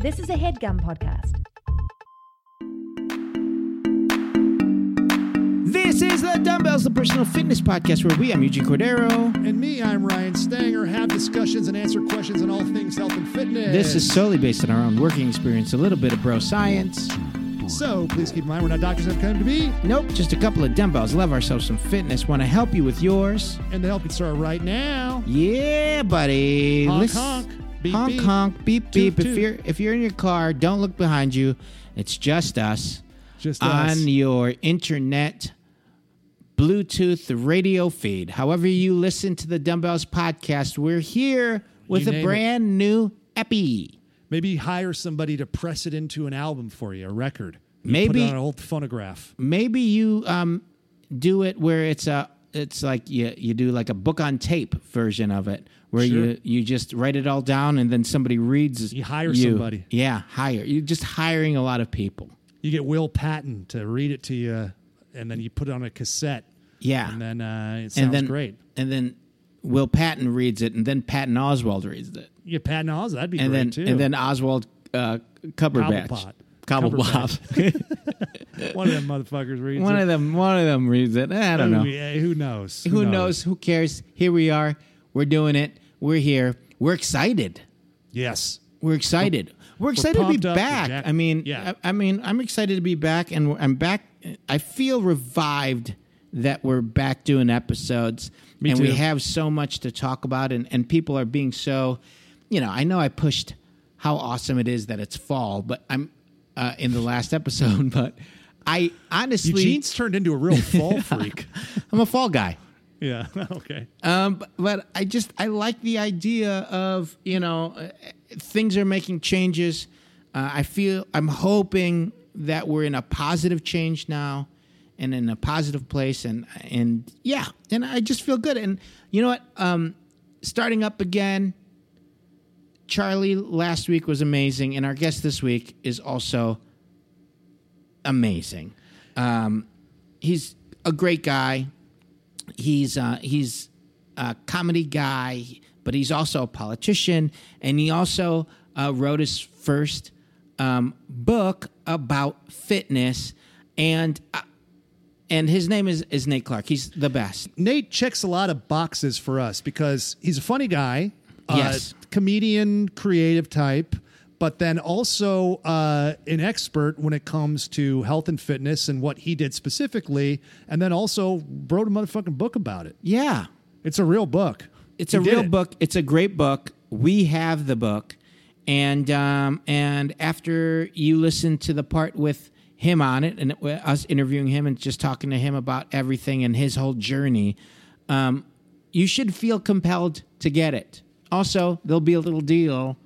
This is a headgum podcast. This is the Dumbbells, the personal fitness podcast where we, I'm Eugene Cordero. And me, I'm Ryan Stanger, have discussions and answer questions on all things health and fitness. This is solely based on our own working experience, a little bit of bro science. So please keep in mind we're not doctors have come to be, Nope, just a couple of dumbbells. Love ourselves some fitness. Want to help you with yours. and the help you start right now. Yeah, buddy. Honk, Listen- honk. Beep, honk, beep. honk, beep, Toot, beep. If you're if you're in your car, don't look behind you. It's just us Just on us. your internet Bluetooth radio feed. However you listen to the Dumbbells podcast, we're here with You a name it. brand new epi. Maybe hire somebody to press it into an album for you, a record. You Maybe- put it on an old phonograph. maybe you um do it where it's a it's like you you do like a book on tape version of it where Sure. you you just write it all down and then somebody reads You hire somebody. yeah hire. You're just hiring a lot of people. You get Will Patton to read it to you, and then you put it on a cassette, yeah. And then uh, it and sounds then great. and then Will Patton reads it and then Patton Oswalt reads it. You get Patton Oz, that'd be and great then too. and then Oswald uh Cumberbatch Cobblepot. One of them motherfuckers reads one it. of them one of them reads it. I don't know. Who, yeah, who knows? who knows? Who cares? Here we are. We're doing it we're here we're excited Yes. We're excited. We're excited to be back. Jack- I mean, yeah. I, I mean, I'm excited to be back, and I'm back. I feel revived that we're back doing episodes, Me and we have so much to talk about, and and people are being so, you know, I know I pushed how awesome it is that it's fall, but I'm uh, in the last episode, but I honestly, Eugene's turned into a real fall freak. I'm a fall guy. Yeah. Okay. Um, but, but I just I like the idea of you know uh, things are making changes. Uh, I feel I'm hoping that we're in a positive change now, and in a positive place, and and yeah, and I just feel good. And you know what? Um, starting up again. Charlie last week was amazing, and our guest this week is also amazing. Um, he's a great guy he's uh, he's a comedy guy, but he's also a politician, and he also uh, wrote his first um, book about fitness, and uh, and his name is is Nate Clark. He's the best. Nate checks a lot of boxes for us because he's a funny guy, Yes. uh, comedian, creative type, but then also uh, an expert when it comes to health and fitness and what he did specifically, and then also wrote a motherfucking book about it. Yeah, It's a real book. it's He a real it. book. It's a great book. We have the book, and um, and after you listen to the part with him on it, and us interviewing him and just talking to him about everything and his whole journey, um, you should feel compelled to get it. Also, there'll be a little deal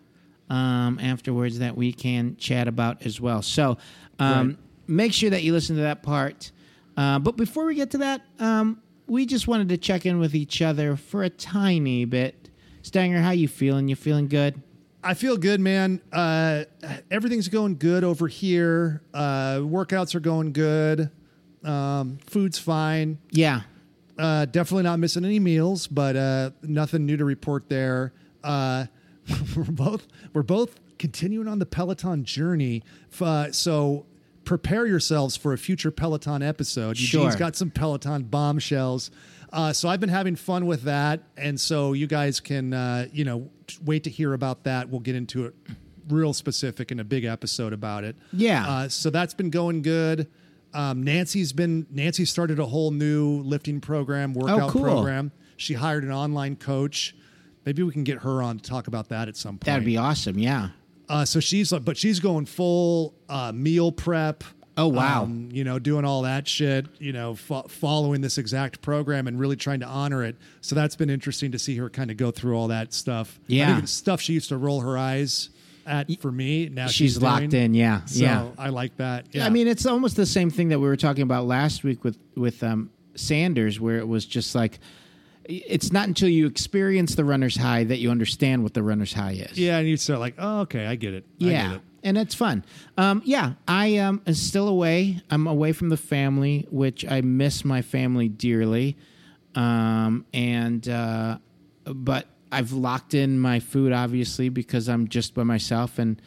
um, afterwards that we can chat about as well. So um, Right. make sure that you listen to that part. Uh, but before we get to that, um, we just wanted to check in with each other for a tiny bit. Stanger, how you feeling? You feeling good? I feel good, man. Uh, everything's going good over here. Uh, workouts are going good. Um, food's fine. Yeah. Uh, definitely not missing any meals, but uh, nothing new to report there. We're both we're both continuing on the Peloton journey. Uh, so prepare yourselves for a future Peloton episode. Eugene's Sure. got some Peloton bombshells. Uh, so I've been having fun with that, and so you guys can uh, you know wait to hear about that. We'll get into it real specific in a big episode about it. Yeah. Uh, so that's been going good. Um, Nancy's been Nancy started a whole new lifting program, workout Oh, cool. program. She hired an online coach. Maybe we can get her on to talk about that at some point. That'd be awesome. Yeah. Uh, so she's like, but she's going full uh, meal prep. Oh, wow. Um, you know, doing all that shit. You know, fo- following this exact program and really trying to honor it. So that's been interesting to see her kind of go through all that stuff. Yeah. stuff she used to roll her eyes at for me. Now She's she's, locked doing. in. Yeah. So yeah. I like that. Yeah. I mean, it's almost the same thing that we were talking about last week with with um, Sanders, where it was just like it's not until you experience the runner's high that you understand what the runner's high is. yeah, and you start like, oh, okay, I get it. I yeah, get it. and it's fun. Um, yeah, I um, am still away. I'm away from the family, which I miss my family dearly. Um, and uh, but I've locked in my food obviously because I'm just by myself and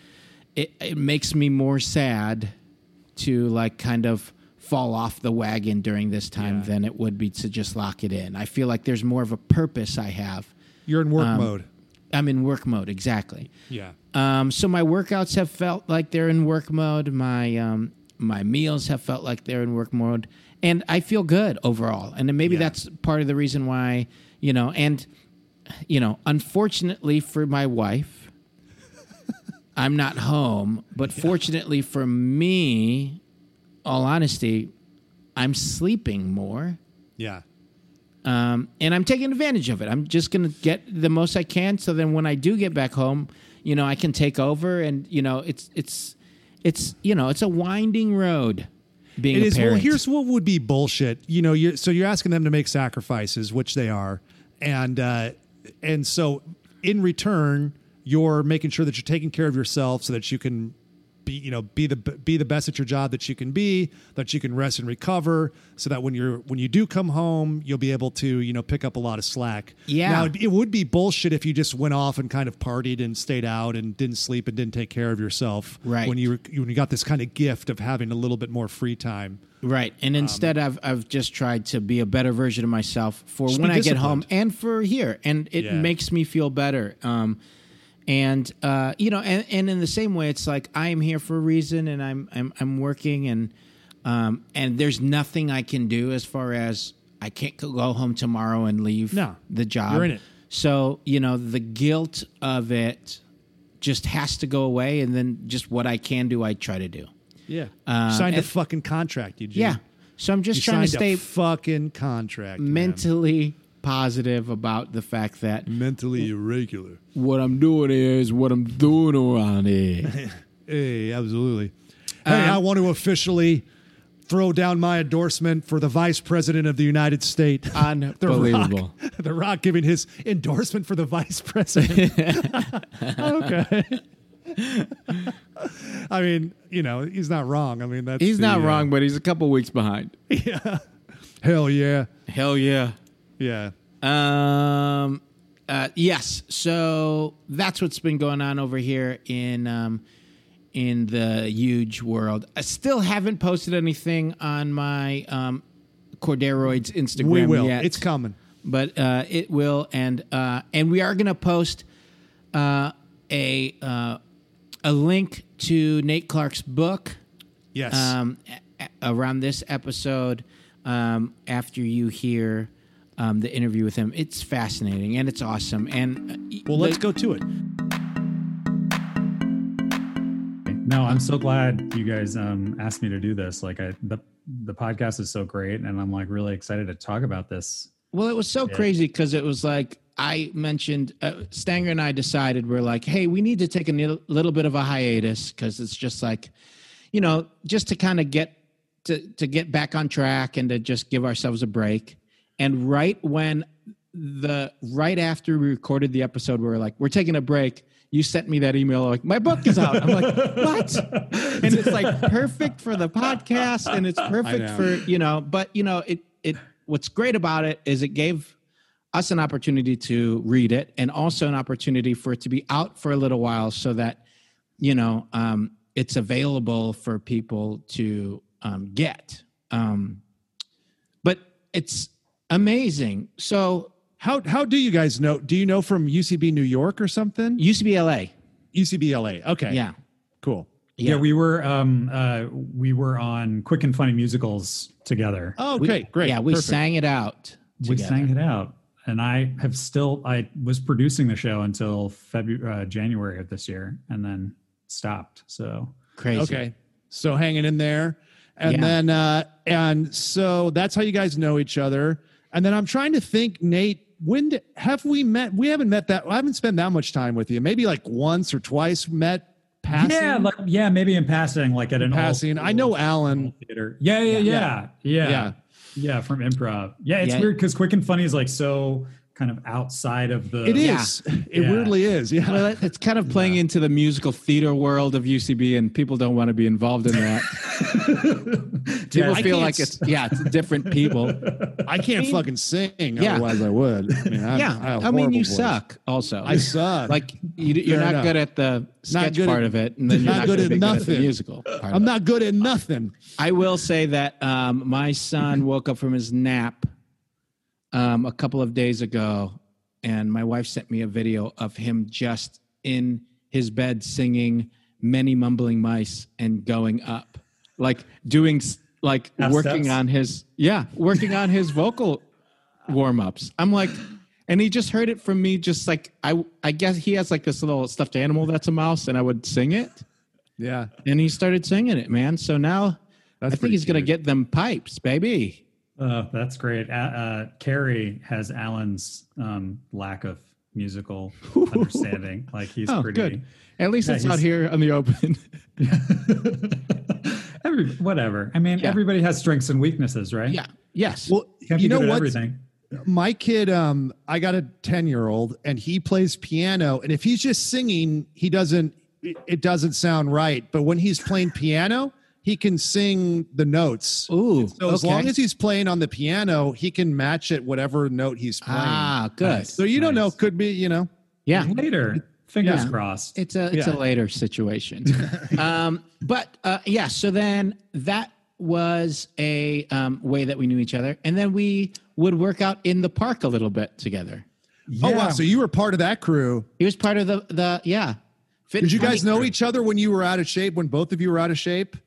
it, it makes me more sad to like kind of fall off the wagon during this time Yeah. than it would be to just lock it in. I feel like there's more of a purpose I have. You're in work Um, mode. I'm in work mode, exactly. Yeah. Um, so my workouts have felt like they're in work mode. My um, my meals have felt like they're in work mode, and I feel good overall. And then maybe Yeah. that's part of the reason why you know. And you know, unfortunately for my wife, I'm not home. But fortunately for me, all honesty, I'm sleeping more. Yeah. Um, and I'm taking advantage of it. I'm just going to get the most I can, so then when I do get back home, you know, I can take over, and you know, it's it's it's you know, it's a winding road. Being It a is. Well, here's what would be bullshit. You know, you're, so you're asking them to make sacrifices, which they are, and uh, and so in return, you're making sure that you're taking care of yourself so that you can be, you know, be the be the best at your job that you can be, that you can rest and recover, so that when you're when you do come home, you'll be able to, you know, pick up a lot of slack. Yeah. Now, it would be bullshit if you just went off and kind of partied and stayed out and didn't sleep and didn't take care of yourself. Right. When you when you got this kind of gift of having a little bit more free time. right, and Um, instead, I've I've just tried to be a better version of myself for when I get home and for here, and it Yeah. makes me feel better. Um, and uh, you know, and, and in the same way, it's like I am here for a reason, and I'm I'm I'm working, and um, and there's nothing I can do as far as I can't go home tomorrow and leave No. the job. You're in it. So you know, the guilt of it just has to go away, and then just what I can do, I try to do. Yeah. Uh, signed a fucking contract, Eugene. Yeah. So I'm just You trying to stay a fucking contract. man. Positive about the fact that mentally irregular. what I'm doing is what I'm doing around here. Hey, absolutely. Um, hey, I want to officially throw down my endorsement for the vice president of the United States. Unbelievable. The Rock, the Rock giving his endorsement for the vice president. okay. I mean, you know, he's not wrong. I mean, that's He's the, not uh, wrong, but he's a couple weeks behind. Yeah. Hell yeah, Hell yeah. yeah. Um. Uh, yes. So that's what's been going on over here in um, in the huge world. I still haven't posted anything on my um, Corderoids Instagram We will. yet. It's coming. but uh, it will, and uh, and we are going to post uh, a uh, a link to Nate Clark's book Yes. um, a- around this episode um, after you hear um, the interview with him. It's fascinating and it's awesome. And uh, y- well, let's go to it. No, I'm so glad you guys um, asked me to do this. Like, I the the podcast is so great, and I'm like really excited to talk about this. Well, it was so Yeah. crazy because it was like I mentioned, uh, Stanger and I decided we're like, hey, we need to take a little bit of a hiatus because it's just like, you know, just to kind of get to to get back on track and to just give ourselves a break. And right when the right after we recorded the episode, we were like, we're taking a break. You sent me that email like my book is out. I'm like, what? And it's like perfect for the podcast, and it's perfect for you know. But you know, it it what's great about it is it gave us an opportunity to read it, and also an opportunity for it to be out for a little while, so that you know um, it's available for people to um, get. Um, but it's amazing. So How how do you guys know? Do you know from UCB New York or something? used to LA. UCB LA. Okay. Yeah. Cool. Yeah, we were um, uh, we were on Quick and Funny musicals together. Oh, We- okay, great. Yeah, we Perfect. sang it out. we sang it out, and I have still I was producing the show until February uh, January of this year, and then stopped. So Crazy. Okay. So hanging in there. And Yeah. then uh and so that's how you guys know each other. And then I'm trying to think, Nate, when did, have we met? We haven't met that. I haven't spent that much time with you. Maybe like once or twice met passing. yeah, like yeah, maybe in passing, like at an old passing. I know Alan. theater. Yeah, yeah, yeah, yeah, Yeah. yeah, from improv. Yeah, it's Yeah. weird because Quick and Funny is like so kind of outside of the. It is. Yeah. It Yeah. weirdly is. Yeah. Well, it's kind of playing into the musical theater world of UCB, and people don't want to be involved in that. People I feel like it's yeah, it's different people. I can't mean- fucking sing. Yeah. Otherwise, I would. I mean, I'm, yeah, I, I mean, you voice. suck. Also, I suck. like you, you're not enough. good at the sketch good part at- of it, and then you're not not, good at be good at nothing. musical. Part I'm not good at nothing. I will say that um, my son woke up from his nap um, a couple of days ago, and my wife sent me a video of him just in his bed singing "Many Mumbling Mice" and going up, like doing like Half working steps? on his yeah, working on his vocal warm ups. I'm like. And he just heard it from me, just like I, I guess he has like this little stuffed animal that's a mouse, and I would sing it Yeah. and he started singing it, man. So now That's I think he's gonna get them pipes, baby. Uh, that's great. Uh, uh, Carrie has Alan's um, lack of musical understanding. Like he's Oh, pretty. good. At least Yeah, it's not here on the open. Every, whatever. I mean, Yeah. everybody has strengths and weaknesses, right? yeah. Yes. Well, Can't you know what? everything. My kid, um, I got a 10 year old and he plays piano. And if he's just singing, he doesn't, it it doesn't sound right. But when he's playing piano, he can sing the notes. Ooh. So as okay. long as he's playing on the piano, he can match it whatever note he's playing. ah, good. Nice. so you don't know, could be, you know. Yeah. Later. Fingers Yeah. crossed. It's a it's Yeah. a later situation. um, but uh, yeah, so then that was a um, way that we knew each other, and then we would work out in the park a little bit together. Oh, wow. So you were part of that crew. He was part of the the yeah. Fit Did you guys know crew. each other when you were out of shape, when both of you were out of shape?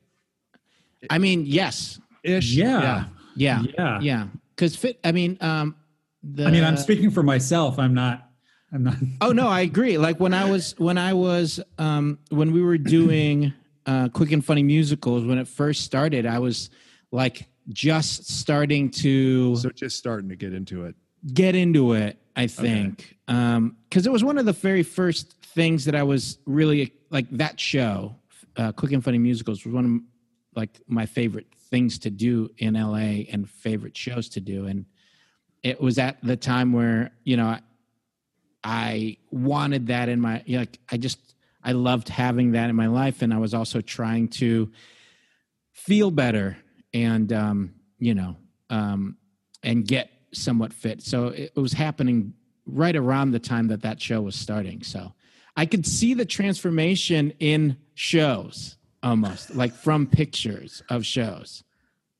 I mean, yes, Ish. Yeah. yeah, Yeah. yeah. Because fit. I mean, um, the, I mean, I'm speaking for myself. I'm not. I'm not. Oh no, I agree. Like when I was when I was um when we were doing uh quick and funny musicals when it first started, I was like just starting to So just starting to get into it. get into it, I think. Um cuz it was one of the very first things that I was really like that show, uh Quick and Funny Musicals was one of like my favorite things to do in LA and favorite shows to do and it was at the time where, you know, I wanted that in my you know, like I just I loved having that in my life and I was also trying to feel better and um you know um and get somewhat fit. So it, it was happening right around the time that that show was starting. So I could see the transformation in shows almost like from pictures of shows.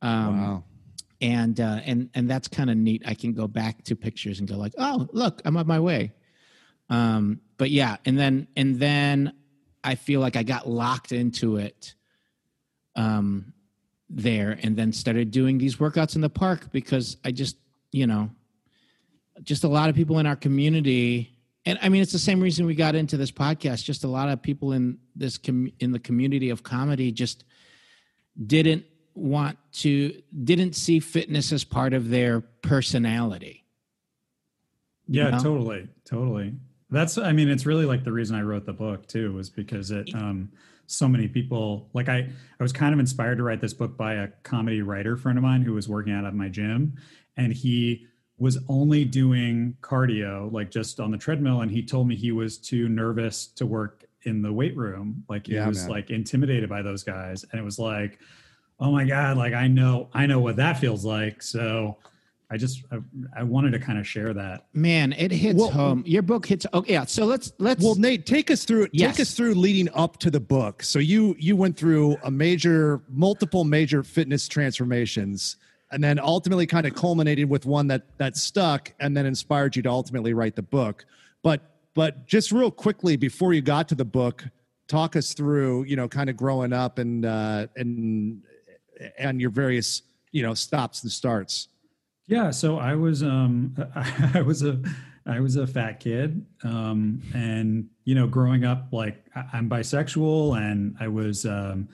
Um Wow. and uh, and and that's kind of neat. I can go back to pictures and go like, oh, look, I'm on my way. Um, but yeah, and then and then I feel like I got locked into it um, there, and then started doing these workouts in the park because I just you know just a lot of people in our community and i mean it's the same reason we got into this podcast just a lot of people in this com- in the community of comedy just didn't want to didn't see fitness as part of their personality Yeah, know? totally, totally. That's. I mean, it's really like the reason I wrote the book too, was because it. Um, so many people like I. I was kind of inspired to write this book by a comedy writer friend of mine who was working out at my gym, and he was only doing cardio, like just on the treadmill, and he told me he was too nervous to work in the weight room. Like he Yeah, was man. like intimidated by those guys, and it was like, oh my god, like I know, I know what that feels like. So. I just I, I wanted to kind of share that. man it hits Well- home your book hits oh yeah so let's let's Well, Nate, take us through Yes. take us through leading up to the book. So you you went through a major, multiple major fitness transformations, and then ultimately kind of culminated with one that that stuck, and then inspired you to ultimately write the book. But but just real quickly before you got to the book, talk us through you know kind of growing up and uh, and and your various you know stops and starts. Yeah, so I was um I was a I was a fat kid um and you know growing up like I'm bisexual and I was um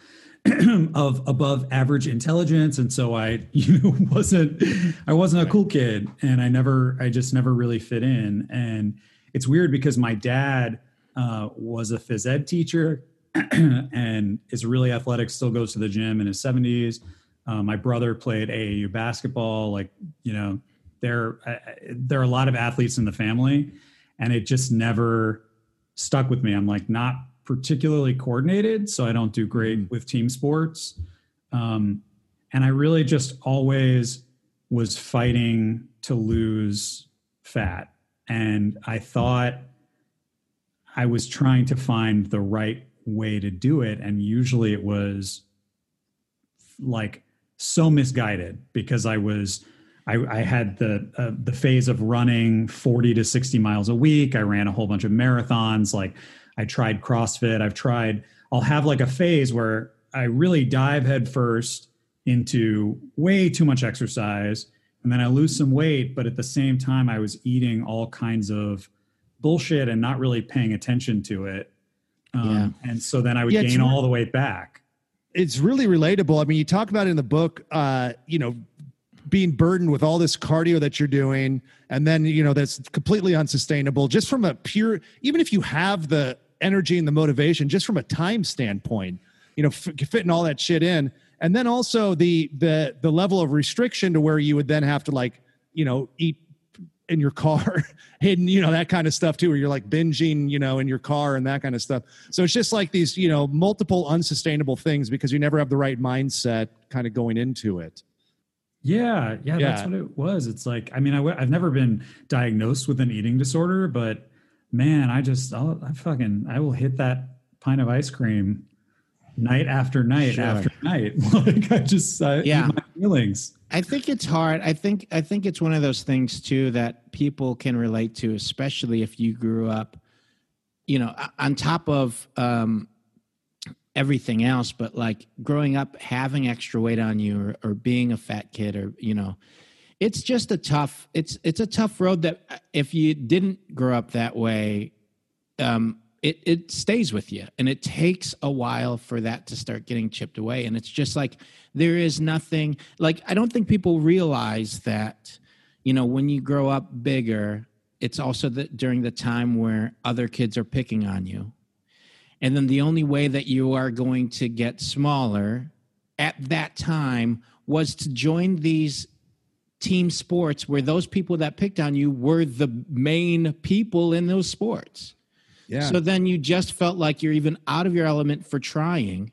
of above average intelligence and so I you know wasn't I wasn't a cool kid and I never I just never really fit in. And it's weird because my dad uh, was a phys ed teacher and is really athletic still goes to the gym in his 70s uh, my brother played AAU basketball, like you know, there uh, there are a lot of athletes in the family, and it just never stuck with me. I'm like not particularly coordinated, so I don't do great Mm. with team sports. Um, and I really just always was fighting to lose fat. And I thought I was trying to find the right way to do it. And usually it was like so misguided because I was. I, I had the uh, the phase of running 40 to 60 miles a week. I ran a whole bunch of marathons. Like I tried CrossFit. I've tried. I'll have like a phase where I really dive head first into way too much exercise, and then I lose some weight. But at the same time, I was eating all kinds of bullshit and not really paying attention to it. Um, And so then I would Yeah, gain all the weight back. it's really relatable. I mean, you talk about in the book, uh, you know, being burdened with all this cardio that you're doing, and then you know that's completely unsustainable. Just from a pure, even if you have the energy and the motivation, just from a time standpoint, you know, f- fitting all that shit in, and then also the the the level of restriction to where you would then have to like, you know, eat in your car hidden you know that kind of stuff too where you're like binging you know in your car and that kind of stuff so it's just like these you know multiple unsustainable things because you never have the right mindset kind of going into it Yeah, yeah, Yeah. that's what it was. It's like, I mean, I, have never been diagnosed with an eating disorder, but man, I just, I'll, I fucking, I will hit that pint of ice cream night after night Sure. after night. like I just, I Yeah. my feelings. I think it's hard. I think I think it's one of those things too that people can relate to, especially if you grew up, you know, on top of um, everything else. But like growing up, having extra weight on you, or, or being a fat kid, or you know, it's just a tough. It's it's a tough road that uh, if you didn't grow up that way, um, it it stays with you, and it takes a while for that to start getting chipped away. And it's just like there is nothing like I don't think people realize that you know when you grow up bigger, it's also that during the time where other kids are picking on you, and then the only way that you are going to get smaller at that time was to join these team sports where those people that picked on you were the main people in those sports. yeah So then you just felt like you're even out of your element for trying.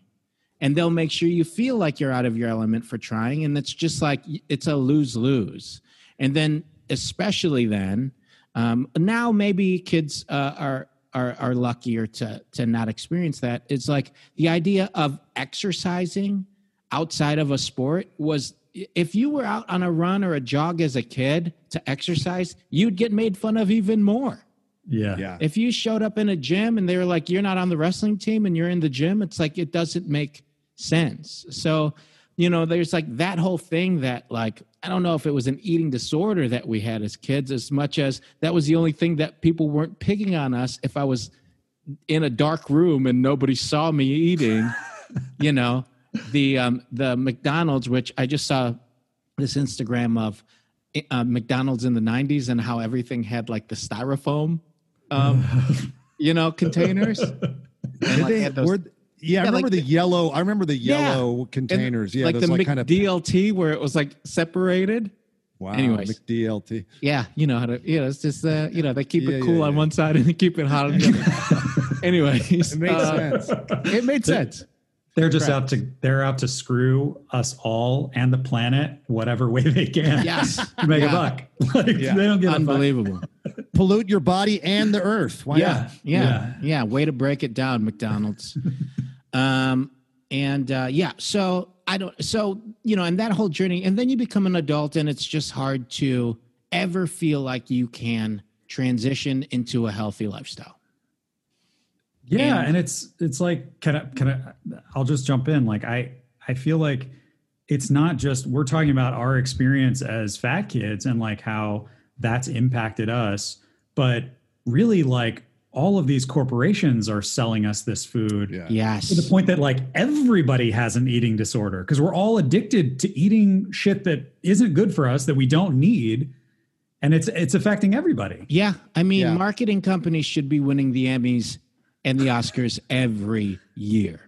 And they'll make sure you feel like you're out of your element for trying. And it's just like it's a lose lose. And then, especially then, um, now maybe kids uh, are, are, are luckier to, to not experience that. It's like the idea of exercising outside of a sport was if you were out on a run or a jog as a kid to exercise, you'd get made fun of even more. Yeah. yeah If you showed up in a gym and they were like, you're not on the wrestling team and you're in the gym, it's like, it doesn't make sense. So, you know, there's like that whole thing that, like, I don't know if it was an eating disorder that we had as kids, as much as that was the only thing that people weren't picking on us. If I was in a dark room and nobody saw me eating, you know, the um, the McDonald's, which I just saw this Instagram of uh, McDonald's in the '90s and how everything had like the styrofoam, um, you know, containers. And, like, they- had those- were- yeah, I remember like the, the- yellow. I remember the yellow and, containers. yeah, like those the like kind of McDLT where it was like separated. wow. anyways. McDLT. Yeah, you know how to. Yeah, it's just uh, you know they keep Yeah, it cool yeah, on one side and they keep it hot on the other. Anyways, It makes uh, sense. It made sense. They're just out to they're out to screw us all and the planet whatever way they can. Yes. to make Yeah. a buck. Like Yeah. they don't give Unbelievable. Pollute your body and the earth. Why a not? Yeah, yeah, yeah. Way to break it down, McDonald's. um, and uh, yeah, so I don't. So you know, and that whole journey, and then you become an adult, and it's just hard to ever feel like you can transition into a healthy lifestyle. Yeah, And- and it's it's like can I can I I'll just jump in. Like I I feel like it's not just we're talking about our experience as fat kids and like how that's impacted us, but really like all of these corporations are selling us this food Yeah. Yes. to the point that like everybody has an eating disorder because we're all addicted to eating shit that isn't good for us that we don't need and it's it's affecting everybody. Yeah, I mean, Yeah. marketing companies should be winning the Emmys and the Oscars every year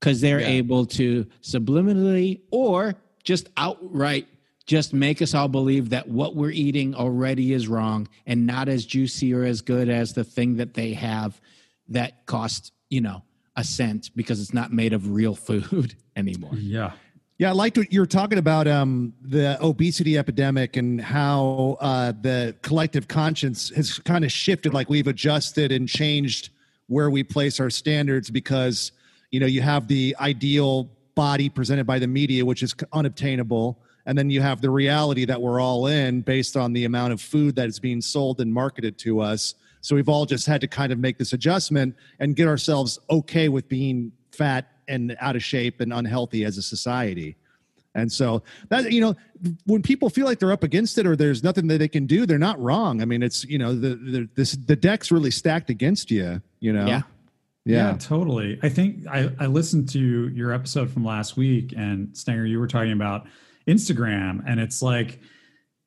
because they're Yeah. able to subliminally or just outright just make us all believe that what we're eating already is wrong and not as juicy or as good as the thing that they have that costs, you know, a cent because it's not made of real food anymore. Yeah. Yeah, I liked what you were talking about um, the obesity epidemic and how uh, the collective conscience has kind of shifted. Like we've adjusted and changed where we place our standards because you know you have the ideal body presented by the media, which is unobtainable, and then you have the reality that we're all in based on the amount of food that is being sold and marketed to us. So we've all just had to kind of make this adjustment and get ourselves okay with being fat and out of shape and unhealthy as a society. And so that you know, when people feel like they're up against it or there's nothing that they can do, they're not wrong. I mean, it's you know the the this, the deck's really stacked against you. You know. Yeah. Yeah. yeah, totally. I think I, I listened to your episode from last week, and Stanger, you were talking about Instagram, and it's like,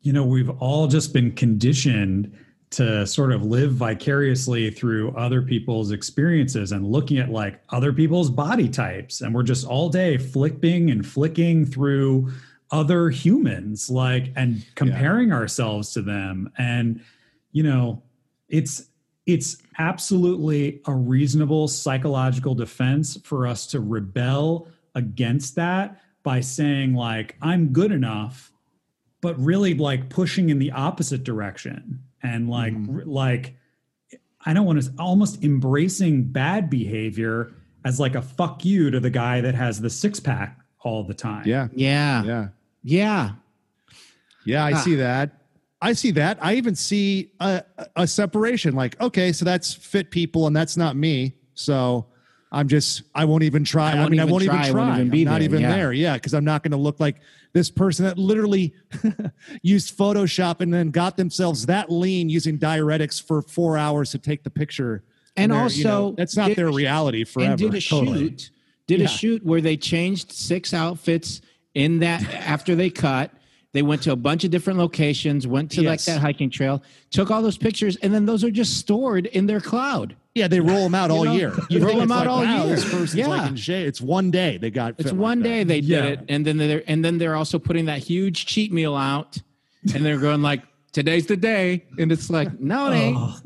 you know, we've all just been conditioned to sort of live vicariously through other people's experiences and looking at like other people's body types and we're just all day flipping and flicking through other humans like and comparing yeah. ourselves to them and you know it's it's absolutely a reasonable psychological defense for us to rebel against that by saying like i'm good enough but really like pushing in the opposite direction and like mm. like I don't want to almost embracing bad behavior as like a fuck you to the guy that has the six pack all the time. Yeah. Yeah. Yeah. Yeah. Yeah, I ah. see that. I see that. I even see a, a separation like, okay, so that's fit people and that's not me. So I'm just, I won't even try. I, I mean, I won't try. even try. Won't even be I'm not there. even yeah. there. Yeah. Cause I'm not going to look like this person that literally used Photoshop and then got themselves that lean using diuretics for four hours to take the picture. And, and also, you know, that's not their reality forever. And did a totally. shoot, did yeah. a shoot where they changed six outfits in that after they cut. They went to a bunch of different locations, went to yes. like that hiking trail, took all those pictures, and then those are just stored in their cloud. Yeah, they roll them out all know, year. You roll them out like, all wow, year. This person's yeah. like in shape. It's one day they got. It's one like day they did yeah. it, and then they're and then they're also putting that huge cheat meal out, and they're going like, "Today's the day," and it's like, no, it ain't. Oh,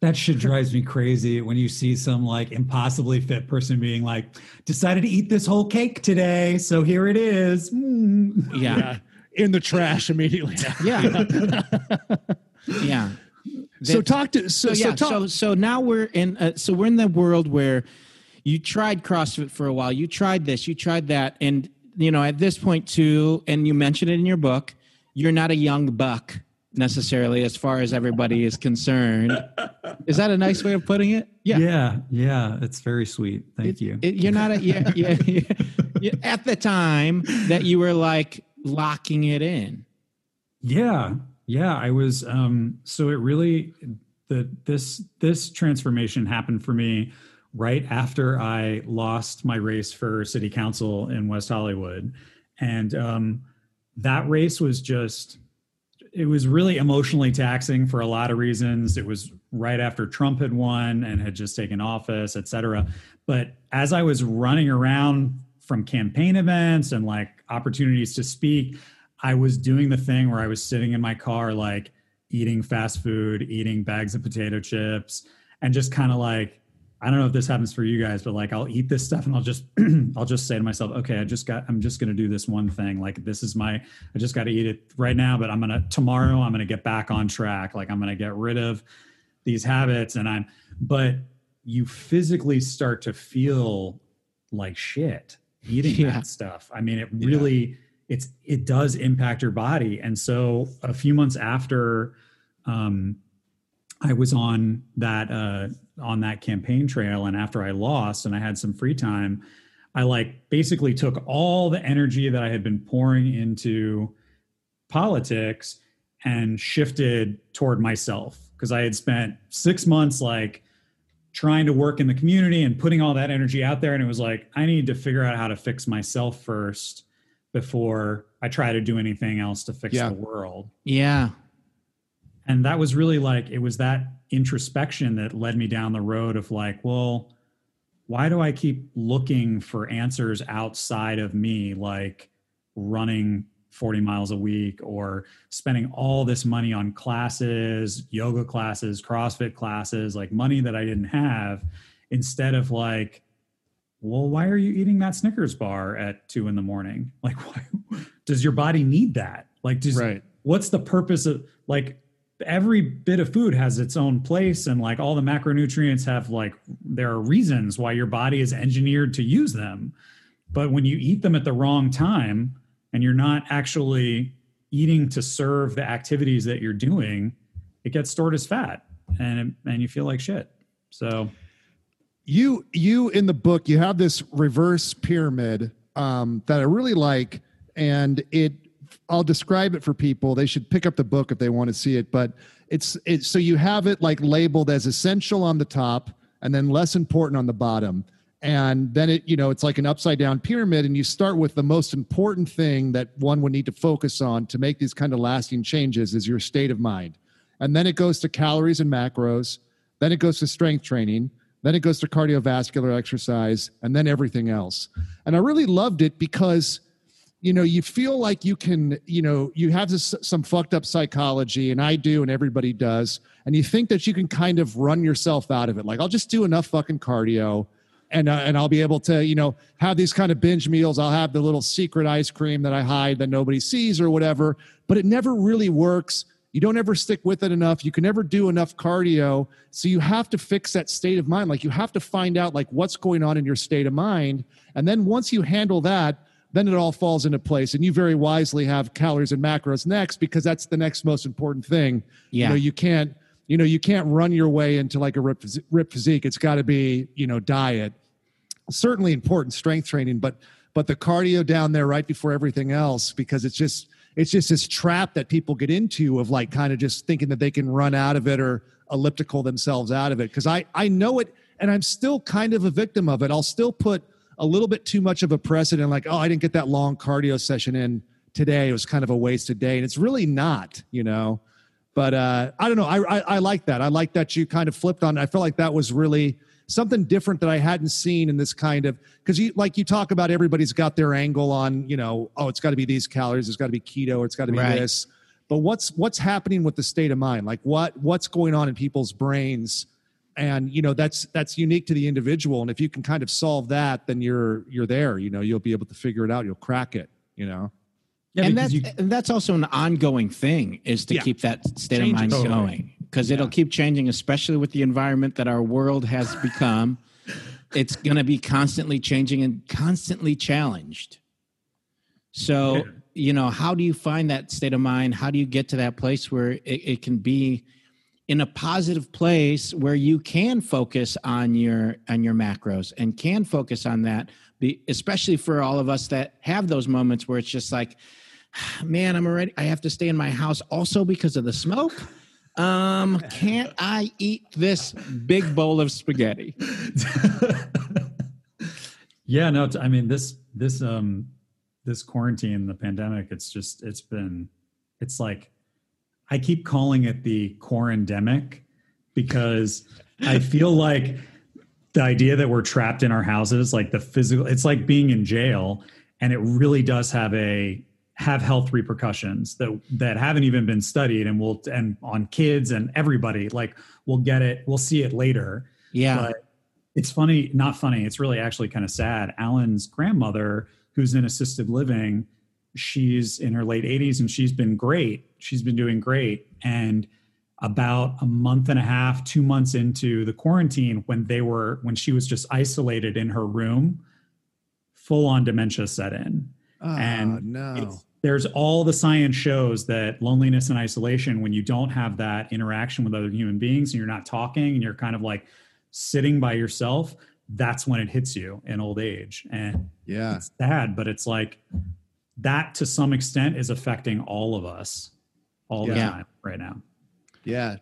that shit drives me crazy when you see some like impossibly fit person being like, "Decided to eat this whole cake today, so here it is." Mm. yeah. yeah in the trash immediately. Yeah. yeah. so talk to so, so yeah so, so, so now we're in uh, so we're in the world where you tried CrossFit for a while. You tried this, you tried that, and you know at this point too, and you mentioned it in your book. You're not a young buck necessarily, as far as everybody is concerned. Is that a nice way of putting it? Yeah, yeah, yeah. It's very sweet. Thank it, you. It, you're not a yeah, yeah, yeah. At the time that you were like locking it in. Yeah. Yeah. I was um so it really the this this transformation happened for me right after I lost my race for city council in West Hollywood. And um that race was just it was really emotionally taxing for a lot of reasons. It was right after Trump had won and had just taken office, et cetera. But as I was running around from campaign events and like opportunities to speak, I was doing the thing where I was sitting in my car, like eating fast food, eating bags of potato chips, and just kind of like, I don't know if this happens for you guys, but like I'll eat this stuff and I'll just I'll just say to myself, okay, I just got I'm just gonna do this one thing. Like this is my I just gotta eat it right now, but I'm gonna tomorrow I'm gonna get back on track. Like I'm gonna get rid of these habits and I'm but you physically start to feel like shit eating yeah. that stuff. I mean, it really yeah. it's it does impact your body. And so a few months after um, I was on that uh, on that campaign trail, and after I lost, and I had some free time, I like basically took all the energy that I had been pouring into politics and shifted toward myself because I had spent six months like trying to work in the community and putting all that energy out there. And it was like, I need to figure out how to fix myself first before I try to do anything else to fix yeah. the world. Yeah. And that was really like, it was that introspection that led me down the road of like, well, why do I keep looking for answers outside of me, like running 40 miles a week or spending all this money on classes, yoga classes, CrossFit classes, like money that I didn't have, instead of like, well, why are you eating that Snickers bar at two in the morning? Like, why does your body need that? Like, does, Right. what's the purpose of like every bit of food has its own place and like all the macronutrients have like there are reasons why your body is engineered to use them but when you eat them at the wrong time and you're not actually eating to serve the activities that you're doing it gets stored as fat and and you feel like shit so you you in the book you have this reverse pyramid um, that I really like, and it I'll describe it for people. They should pick up the book if they want to see it. But it's it's so you have it like labeled as essential on the top, and then less important on the bottom. And then it, you know, it's like an upside down pyramid, and you start with the most important thing that one would need to focus on to make these kind of lasting changes is your state of mind. And then it goes to calories and macros. Then it goes to strength training. Then it goes to cardiovascular exercise and then everything else. And I really loved it because, you know, you feel like you can, you know, you have this, some fucked up psychology, and I do, and everybody does. And you think that you can kind of run yourself out of it. Like, I'll just do enough fucking cardio and uh, and I'll be able to you know have these kind of binge meals. I'll have the little secret ice cream that I hide that nobody sees or whatever. But it never really works. You don't ever stick with it enough. You can never do enough cardio. So you have to fix that state of mind. Like you have to find out like what's going on in your state of mind, and then once you handle that. Then it all falls into place, and you very wisely have calories and macros next because that's the next most important thing. Yeah. You know, you can't, you know, you can't run your way into like a rip, rip physique. It's got to be, you know, diet certainly important strength training but but the cardio down there right before everything else because it's just it's just this trap that people get into of like kind of just thinking that they can run out of it or elliptical themselves out of it. Because i i know it and i'm still kind of a victim of it. I'll still put a little bit too much of a precedent like oh i didn't get that long cardio session in today. It was kind of a wasted day. And it's really not you know? But uh i don't know. I i, I like that. I like that you kind of flipped on i feel like that was really something different that I hadn't seen in this kind of because you like you talk about everybody's got their angle on you know oh it's got to be these calories it's got to be keto or it's got to be Right. this. But what's what's happening with the state of mind? Like what what's going on in people's brains? And you know that's that's unique to the individual. And if you can kind of solve that then you're you're there you know you'll be able to figure it out you'll crack it you know? Yeah and that's you and that's also an ongoing thing is to Yeah. keep that state of mind Totally. going because it'll keep changing especially with the environment that our world has become. It's going to be constantly changing and constantly challenged. So Yeah. you know how do you find that state of mind? How do you get to that place where it, it can be in a positive place where you can focus on your on your macros and can focus on that? Be, especially for all of us that have those moments where it's just like man i'm already i have to stay in my house also because of the smoke um can't i eat this big bowl of spaghetti? Yeah no I mean this this um this quarantine the pandemic it's just it's been it's like i keep calling it the quarandemic because i feel like the idea that we're trapped in our houses like the physical it's like being in jail and it really does have a have health repercussions that that haven't even been studied and will and on kids and everybody like we'll get it we'll see it later yeah but it's funny, not funny. It's really actually kind of sad. Alan's grandmother, who's in assisted living, she's in her late 80s and she's been great. She's been doing great. And about a month and a half, two months into the quarantine, when they were, when she was just isolated in her room, full on dementia set in. Oh And no there's all the science shows that loneliness and isolation, when you don't have that interaction with other human beings and you're not talking and you're kind of like sitting by yourself, that's when it hits you in old age. And yeah it's sad, but it's like that to some extent is affecting all of us all the time right now. Yeah.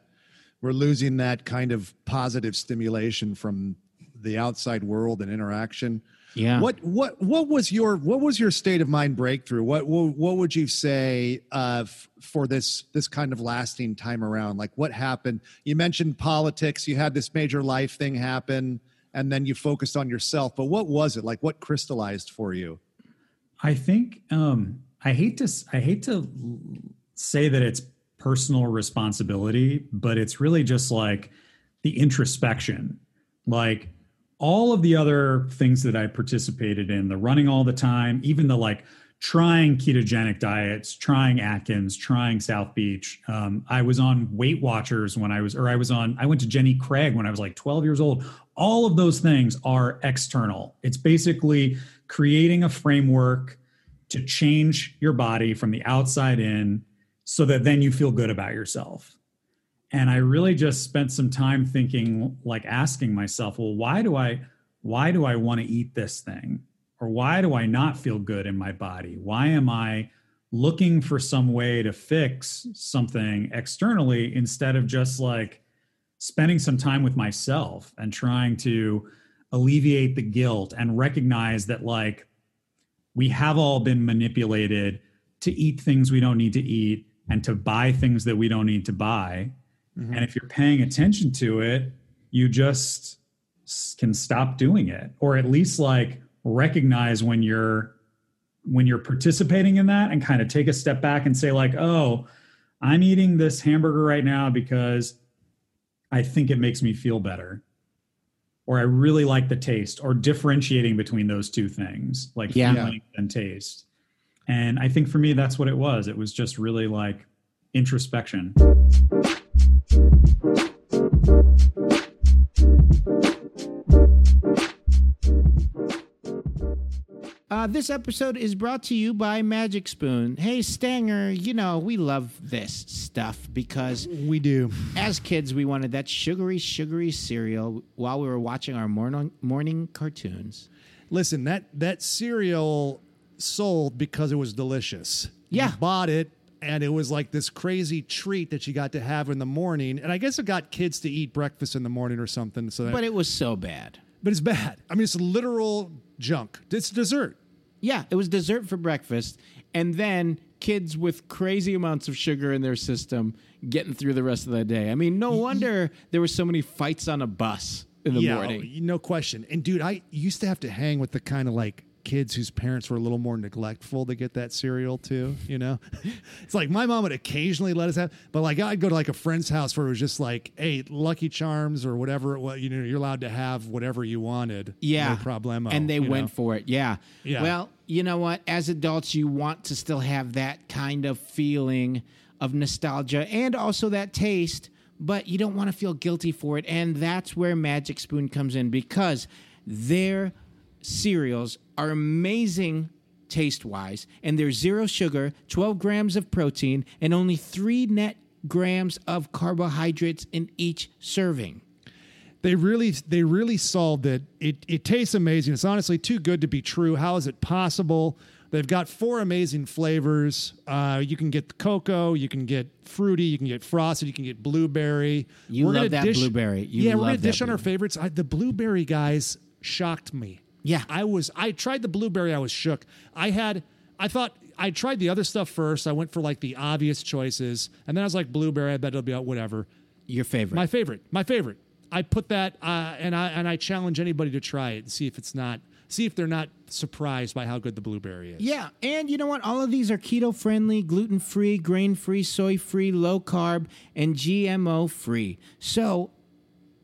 We're losing that kind of positive stimulation from the outside world and interaction. Yeah What what what was your what was your state of mind breakthrough? What what, what would you say uh, f- for this this kind of lasting time around? Like what happened? You mentioned politics. You had this major life thing happen, and then you focused on yourself. But what was it? Like what crystallized for you? I think um, I hate to s- I hate to say that it's personal responsibility, but it's really just like the introspection. Like all of the other things that I participated in, the running all the time, even the like trying ketogenic diets, trying Atkins, trying South Beach. Um, I was on Weight Watchers when I was, or I was on, I went to Jenny Craig when I was like 12 years old. All of those things are external. It's basically creating a framework to change your body from the outside in so that then you feel good about yourself. And I really just spent some time thinking, like asking myself, well, why do I, why do I want to eat this thing? Or why do I not feel good in my body? Why am I looking for some way to fix something externally instead of just like spending some time with myself and trying to alleviate the guilt and recognize that like we have all been manipulated to eat things we don't need to eat and to buy things that we don't need to buy. Mm-hmm. And if you're paying attention to it, you just can stop doing it or at least like recognize when you're when you're participating in that and kind of take a step back and say like, "Oh, I'm eating this hamburger right now because I think it makes me feel better." Or I really like the taste or differentiating between those two things, like Yeah. feeling and taste. And I think for me that's what it was. It was just really like introspection. Uh, this episode is brought to you by Magic Spoon. Hey, Stanger, you know, we love this stuff because We do. as kids, we wanted that sugary, sugary cereal while we were watching our morning, morning cartoons. Listen, that that cereal sold because it was delicious. Yeah. You bought it and it was like this crazy treat that you got to have in the morning. And I guess it got kids to eat breakfast in the morning or something. So that, But it was so bad. but it's bad. I mean, it's literal junk. It's dessert. Yeah, it was dessert for breakfast, and then kids with crazy amounts of sugar in their system getting through the rest of the day. I mean, no wonder there were so many fights on a bus in the yeah, morning. Oh, no question. And dude, I used to have to hang with the kind of like kids whose parents were a little more neglectful to get that cereal too. You know, it's like my mom would occasionally let us have, but like I'd go to like a friend's house where it was just like, hey, Lucky Charms or whatever. It was, you know, you're allowed to have whatever you wanted. Yeah. no problemo. And they went know? for it. Yeah. Yeah. Well, you know what? As adults, you want to still have that kind of feeling of nostalgia and also that taste, but you don't want to feel guilty for it. And that's where Magic Spoon comes in because their cereals are amazing taste wise and they're zero sugar, 12 grams of protein, and only three net grams of carbohydrates in each serving. They really, they really solved it. It, it tastes amazing. It's honestly too good to be true. How is it possible? They've got four amazing flavors. Uh, you can get the cocoa, you can get fruity, you can get frosted, you can get blueberry. You We're love that blueberry. You yeah, we're gonna dish on our favorites. I, the blueberry guys shocked me. Yeah. I was. I tried the blueberry. I was shook. I had. I thought I tried the other stuff first. I went for like the obvious choices, and then I was like blueberry. I bet it'll be out. Whatever. Your favorite. My favorite. My favorite. I put that, uh, and I and I challenge anybody to try it and see if it's not. See if they're not surprised by how good the blueberry is. Yeah, and you know what? All of these are keto friendly, gluten free, grain free, soy free, low carb, and GMO free. So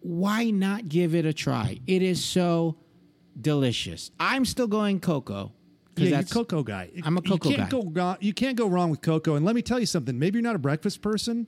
why not give it a try? It is so delicious. I'm still going cocoa. Yeah, you're a cocoa guy. I'm a cocoa you can't guy. Go you can't go wrong with cocoa. And let me tell you something. Maybe you're not a breakfast person.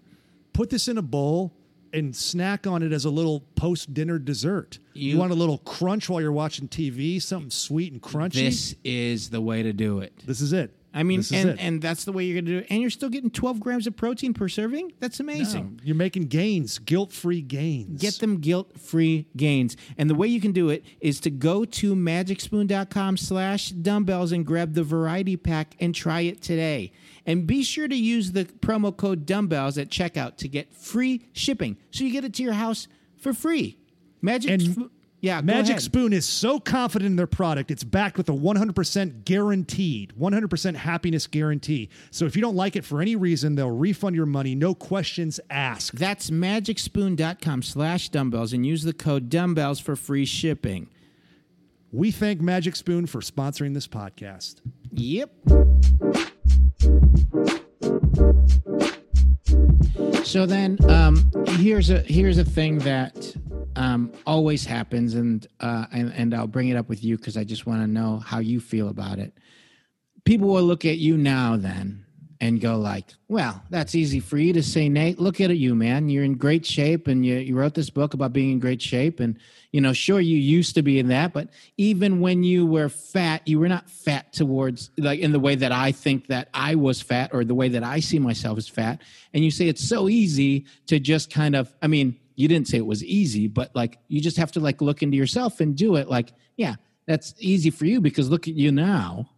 Put this in a bowl and snack on it as a little post dinner dessert. You, You- want a little crunch while you're watching TV, something sweet and crunchy. This is the way to do it. This is it. I mean, and, it. and that's the way you're going to do it. And you're still getting 12 grams of protein per serving? That's amazing. No, you're making gains, guilt free gains. Get them guilt-free gains. And the way you can do it is to go to magicspoon.com slash dumbbells and grab the variety pack and try it today. And be sure to use the promo code dumbbells at checkout to get free shipping. So you get it to your house for free. Magic And yeah, Magic. Spoon is so confident in their product, it's backed with a 100% guaranteed, 100% happiness guarantee. So if you don't like it for any reason, they'll refund your money, no questions asked. That's magicspoon.com slash dumbbells and use the code dumbbells for free shipping. We thank Magic Spoon for sponsoring this podcast. Yep. So then, um, here's a here's a thing that um, always happens, and uh, and and I'll bring it up with you because I just want to know how you feel about it. People will look at you now, then, and go like, "Well, that's easy for you to say, Nate. Look at you, man. You're in great shape, and you you wrote this book about being in great shape, and you know, sure, you used to be in that, but even when you were fat, you were not fat towards like in the way that I think that I was fat or the way that I see myself as fat. And you say it's so easy to just kind of, I mean, you didn't say it was easy, but like you just have to like look into yourself and do it. Like, yeah, that's easy for you because look at you now.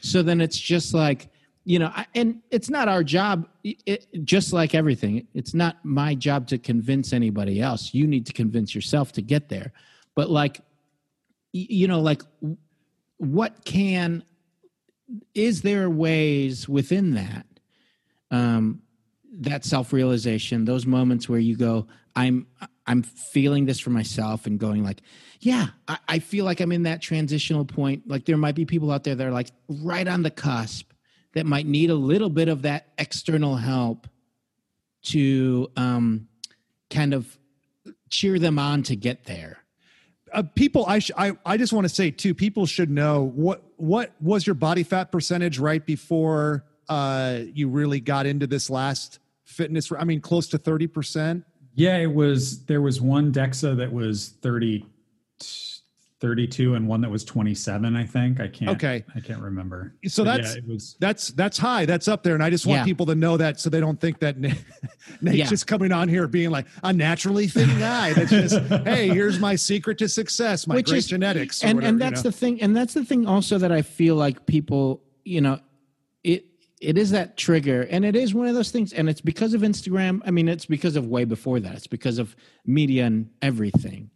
So then it's just like, you know and it's not our job it, just like everything it's not my job to convince anybody else. You need to convince yourself to get there. But like you know like what can is there ways within that um that self-realization those moments where you go i'm i'm feeling this for myself and going like yeah I, I feel like i'm in that transitional point. Like there might be people out there that are like right on the cusp that might need a little bit of that external help to um, kind of cheer them on to get there. Uh, people, I, sh- I I just want to say too. People should know what what was your body fat percentage right before uh, you really got into this last fitness. I mean, close to thirty percent. Yeah, it was. There was one DEXA that was thirty 32 and one that was 27 i think. I can't okay. I can't remember. So but that's yeah, it was that's that's high. That's up there and i just want yeah. people to know that so they don't think that nate's yeah. just coming on here being like a naturally thin guy that's just hey here's my secret to success my Which great is, genetics and whatever, and that's you know? the thing and that's the thing also that i feel like people you know it it is that trigger and it is one of those things and it's because of instagram. I mean it's because of way before that. It's because of media and everything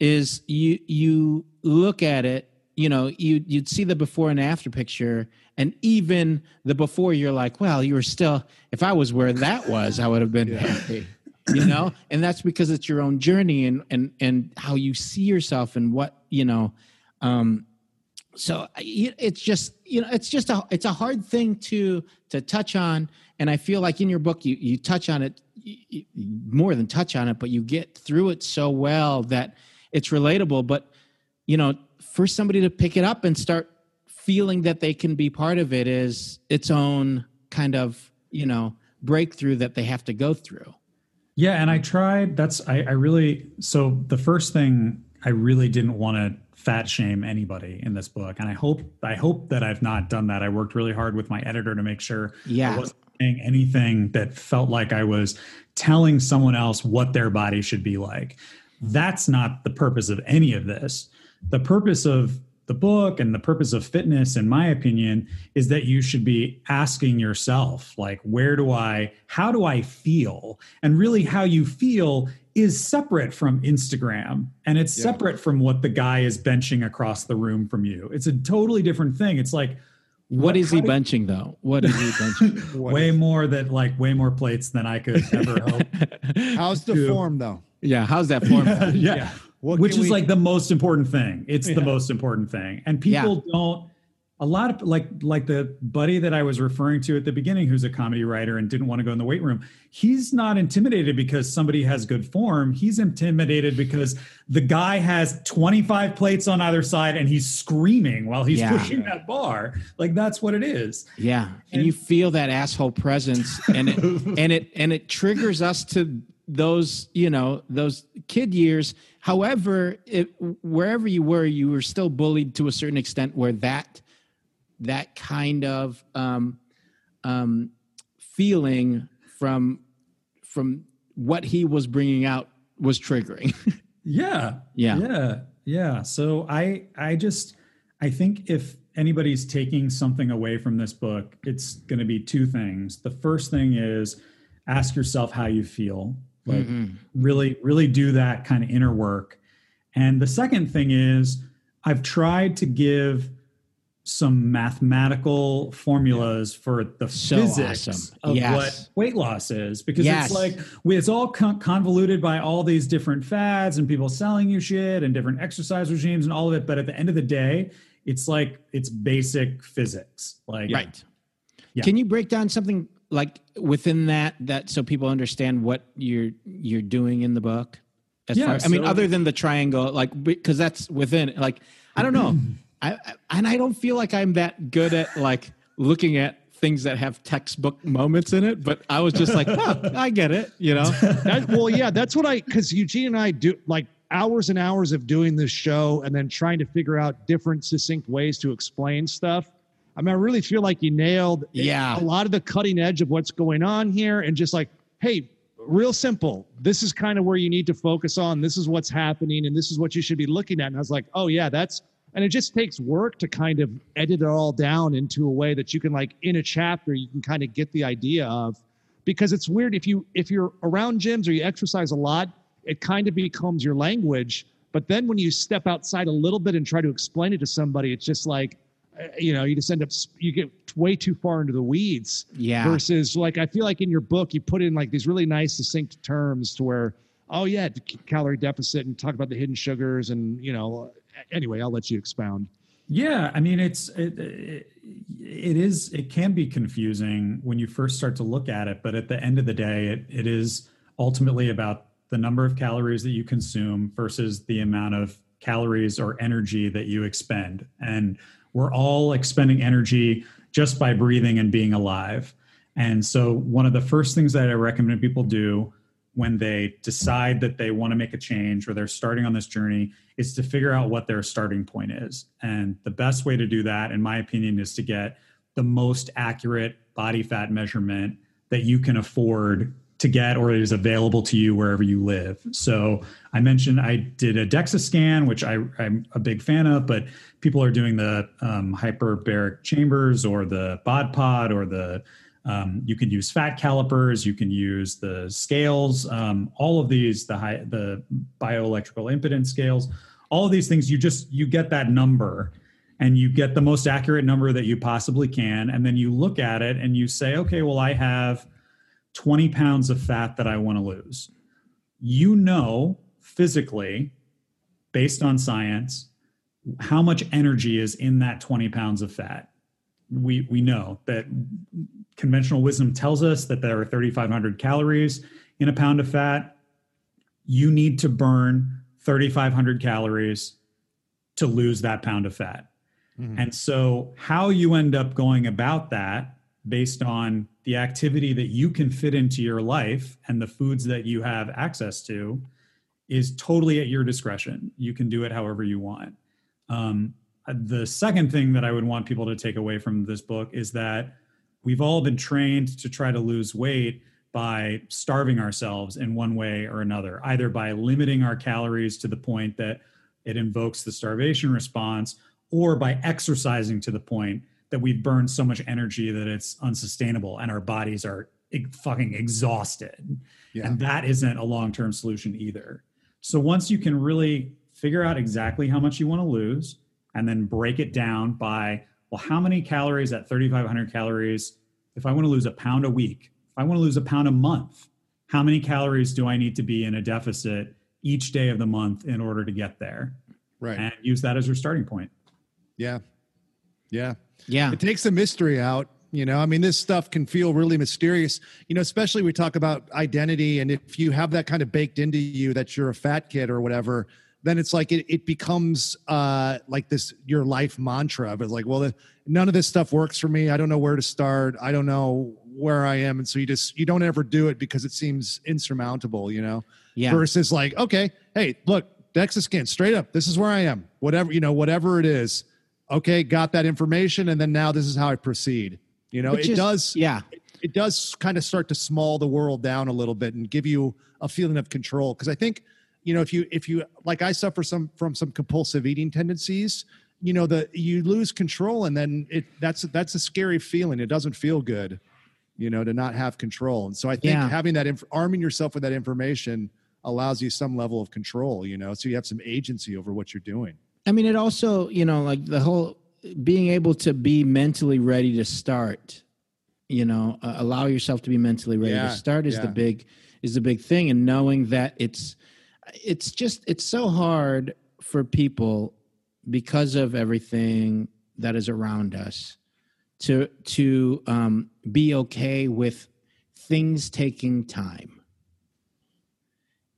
is you you look at it you know you you'd see the before and after picture and even the before you're like well you were still if i was where that was i would have been yeah. happy you know and that's because it's your own journey and and and how you see yourself and what you know um so it's just you know it's just a it's a hard thing to to touch on and i feel like in your book you you touch on it you, more than touch on it but you get through it so well that it's relatable but you know for somebody to pick it up and start feeling that they can be part of it is its own kind of you know breakthrough that they have to go through. Yeah and i tried that's i, I really so the first thing i really didn't want to fat shame anybody in this book and i hope i hope that i've not done that. I worked really hard with my editor to make sure yeah. i wasn't saying anything that felt like i was telling someone else what their body should be like that's not the purpose of any of this. The purpose of the book and the purpose of fitness, in my opinion, is that you should be asking yourself, like, where do I, how do I feel? And really, how you feel is separate from Instagram and it's yeah. separate from what the guy is benching across the room from you. It's a totally different thing. It's like, what, what is he benching though? What is he benching? way more that like way more plates than I could ever hope. How's the form though? Yeah, how's that form? yeah. yeah. Which is we... like the most important thing. It's yeah. the most important thing. And people yeah. don't a lot of like like the buddy that I was referring to at the beginning who's a comedy writer and didn't want to go in the weight room. He's not intimidated because somebody has good form. He's intimidated because the guy has 25 plates on either side and he's screaming while he's yeah. pushing that bar. Like that's what it is. Yeah. And, and you feel that asshole presence and it and it and it triggers us to those you know those kid years. However it, wherever you were you were still bullied to a certain extent where that that kind of um, um, feeling from from what he was bringing out was triggering. Yeah. Yeah. Yeah. Yeah. So i i just i think if anybody's taking something away from this book it's going to be two things. The first thing is ask yourself how you feel like mm-hmm. really really do that kind of inner work and the second thing is i've tried to give some mathematical formulas for the so physics awesome. of yes. what weight loss is because yes. it's like it's all convoluted by all these different fads and people selling you shit and different exercise regimes and all of it but at the end of the day it's like it's basic physics like right Yeah. Can you break down something like within that that so people understand what you're you're doing in the book? As Yeah, far, I mean, so- other than the triangle, like because that's within. Like, I don't know, I, I and I don't feel like I'm that good at like looking at things that have textbook moments in it. But I was just like, oh, I get it, you know. That, well, yeah, that's what I because Eugene and I do like hours and hours of doing this show and then trying to figure out different succinct ways to explain stuff. I mean, I really feel like you nailed Yeah. a lot of the cutting edge of what's going on here and just like, hey, real simple. This is kind of where you need to focus on. This is what's happening and this is what you should be looking at. And I was like, oh yeah, that's and it just takes work to kind of edit it all down into a way that you can like in a chapter you can kind of get the idea of because it's weird if you if you're around gyms or you exercise a lot it kind of becomes your language but then when you step outside a little bit and try to explain it to somebody it's just like Uh, you know you just end up you get way too far into the weeds Yeah. versus like i feel like in your book you put in like these really nice succinct terms to where oh yeah calorie deficit and talk about the hidden sugars and you know anyway i'll let you expound Yeah, I mean it's it, it it is it can be confusing when you first start to look at it, but at the end of the day, it, it is ultimately about the number of calories that you consume versus the amount of calories or energy that you expend. And we're all expending energy just by breathing and being alive. And so one of the first things that I recommend people do when they decide that they want to make a change or they're starting on this journey is to figure out what their starting point is. And the best way to do that, in my opinion, is to get the most accurate body fat measurement that you can afford to get or is available to you wherever you live. So I mentioned I did a DEXA scan, which I, I'm a big fan of, but people are doing the um, hyperbaric chambers or the bod pod or the um, you can use fat calipers, you can use the scales, um, all of these, the high, the bioelectrical impedance scales, all of these things. You just you get that number, and you get the most accurate number that you possibly can, and then you look at it and you say, okay, well, I have 20 pounds of fat that I want to lose. You know physically, based on science, how much energy is in that 20 pounds of fat. We we know that conventional wisdom tells us that there are 3,500 calories in a pound of fat. You need to burn 3,500 calories to lose that pound of fat. Mm-hmm. And so, how you end up going about that based on the activity that you can fit into your life and the foods that you have access to is totally at your discretion. You can do it however you want. Um, the second thing that I would want people to take away from this book is that we've all been trained to try to lose weight by starving ourselves in one way or another, either by limiting our calories to the point that it invokes the starvation response, or by exercising to the point that we've burned so much energy that it's unsustainable and our bodies are fucking exhausted. Yeah. And that isn't a long term solution either. So once you can really figure out exactly how much you want to lose and then break it down by, well, how many calories at 3,500 calories? If I want to lose a pound a week, if I want to lose a pound a month, how many calories do I need to be in a deficit each day of the month in order to get there? right And use that as your starting point. yeah yeah Yeah. it takes the mystery out you know? I mean this stuff can feel really mysterious. You know especially we talk about identity and if you have that kind of baked into you that you're a fat kid or whatever then it's like it, it becomes uh like this your life mantra of it's like well none of this stuff works for me. I don't know where to start. I don't know where i am. And so you just you don't ever do it because it seems insurmountable you know? Yeah. versus like okay hey look dexa scan straight up this is where i am. Whatever you know whatever it is okay got that information and then now this is how i proceed. You know Which it is- does Yeah. it does kind of start to small the world down a little bit and give you a feeling of control. Because i think you know if you if you like i suffer some from some compulsive eating tendencies you know the you lose control and then it that's that's a scary feeling. It doesn't feel good you know to not have control. And so i think Yeah. having that inf- arming yourself with that information allows you some level of control you know so you have some agency over what you're doing I mean, it also, you know, like the whole being able to be mentally ready to start, you know, uh, allow yourself to be mentally ready Yeah, to start is the big is the big thing and knowing that it's it's just it's so hard for people because of everything that is around us to to um, be okay with things taking time.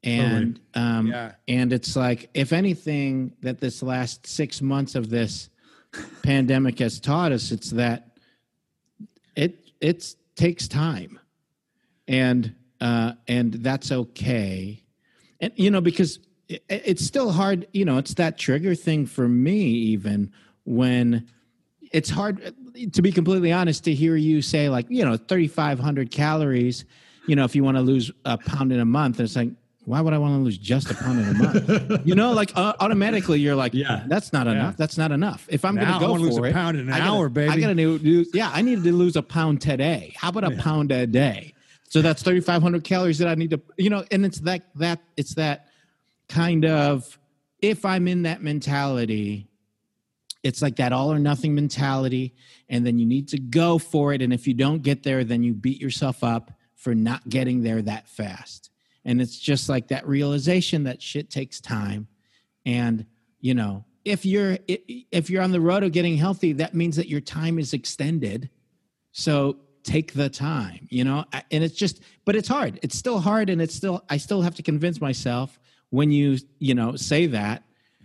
And um, Yeah. and it's like if anything that this last six months of this pandemic has taught us, it's that it it takes time, and uh, and that's okay, and you know because it, it's still hard. You know, it's that trigger thing for me even when it's hard to be completely honest to hear you say like you know 3500 calories you know if you want to lose a pound in a month it's like why would i want to lose just a pound in a month you know like uh, automatically you're like Yeah. that's not enough that's not enough. If i'm gonna go wanna lose for a it pound in an I gotta- hour, baby. i do- yeah i needed to lose a pound today. How about a pound a day? So that's 3500 calories that i need to you know and it's that that it's that kind of if i'm in that mentality it's like that all or nothing mentality and then you need to go for it and if you don't get there then you beat yourself up for not getting there that fast and it's just like that realization that shit takes time. And you know if you're if you're on the road of getting healthy that means that your time is extended. So take the time you know? And it's just but it's hard. It's still hard and it's still i still have to convince myself when you you know say that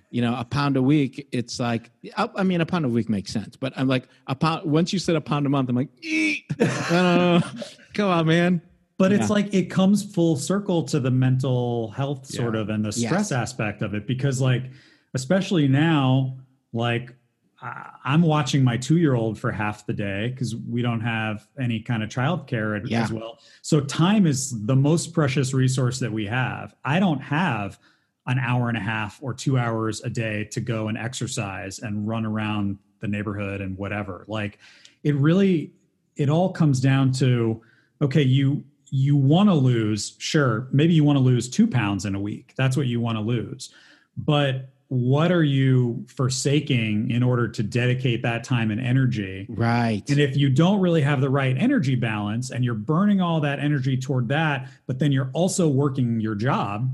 you know a pound a week it's like i, mean a pound a week makes sense but i'm like a pound once you said a pound a month i'm like "Eek." I don't come on man But it's like it comes full circle to the mental health sort Yeah. of and the Yes. stress aspect of it because like especially now like I- I'm watching my 2-year-old for half the day cuz we don't have any kind of childcare as- Yeah. as well. So time is the most precious resource that we have. I don't have an hour and a half or 2 hours a day to go and exercise and run around the neighborhood and whatever. Like it really it all comes down to okay you you want to lose sure maybe you want to lose two pounds in a week. That's what you want to lose. But what are you forsaking in order to dedicate that time and energy? Right. And if you don't really have the right energy balance and you're burning all that energy toward that but then you're also working your job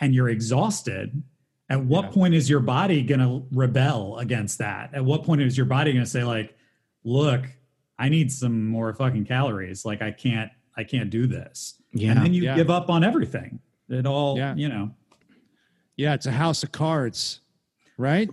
and you're exhausted at what Yeah. point is your body going to rebel against that? At what point is your body going to say like look i need some more fucking calories. Like i can't i can't do this yeah and then you Yeah. give up on everything it all Yeah. you know Yeah, it's a house of cards, right?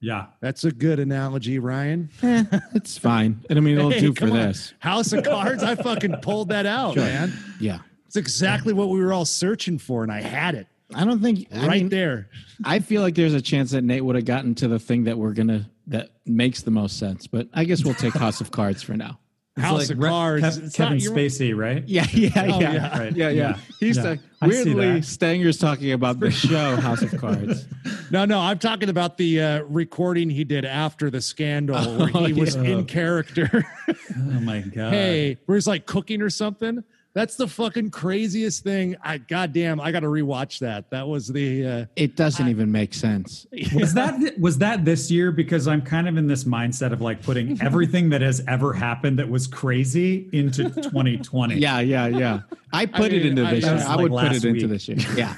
yeah That's a good analogy, Ryan. Eh, it's fine and i mean it'll Hey, do for on. this House of cards. I fucking pulled that out, Sure. man. yeah It's exactly what we were all searching for, and I had it i don't think I right mean, there. I feel like there's a chance that Nate would have gotten to the thing that we're gonna that makes the most sense, but I guess we'll take House of Cards for now. It's House of Re- Cards. Kev- It's kevin your- spacey right Yeah, yeah, Oh, yeah, yeah. Right. yeah, yeah. Yeah. He's Yeah. like weirdly. Stanger's talking about the show House of Cards. No, no, I'm talking about the uh, recording he did after the scandal, where he Oh, was in character. oh my god hey, where he's like cooking or something. That's the fucking craziest thing. I goddamn, I got to rewatch that. That was the. Uh, It doesn't even make sense. was that was that this year because i'm kind of in this mindset of like putting everything that has ever happened that was crazy into 2020 Yeah, yeah, yeah. I put it mean, into I- this that year. was I would put last it into week. this year. Yeah,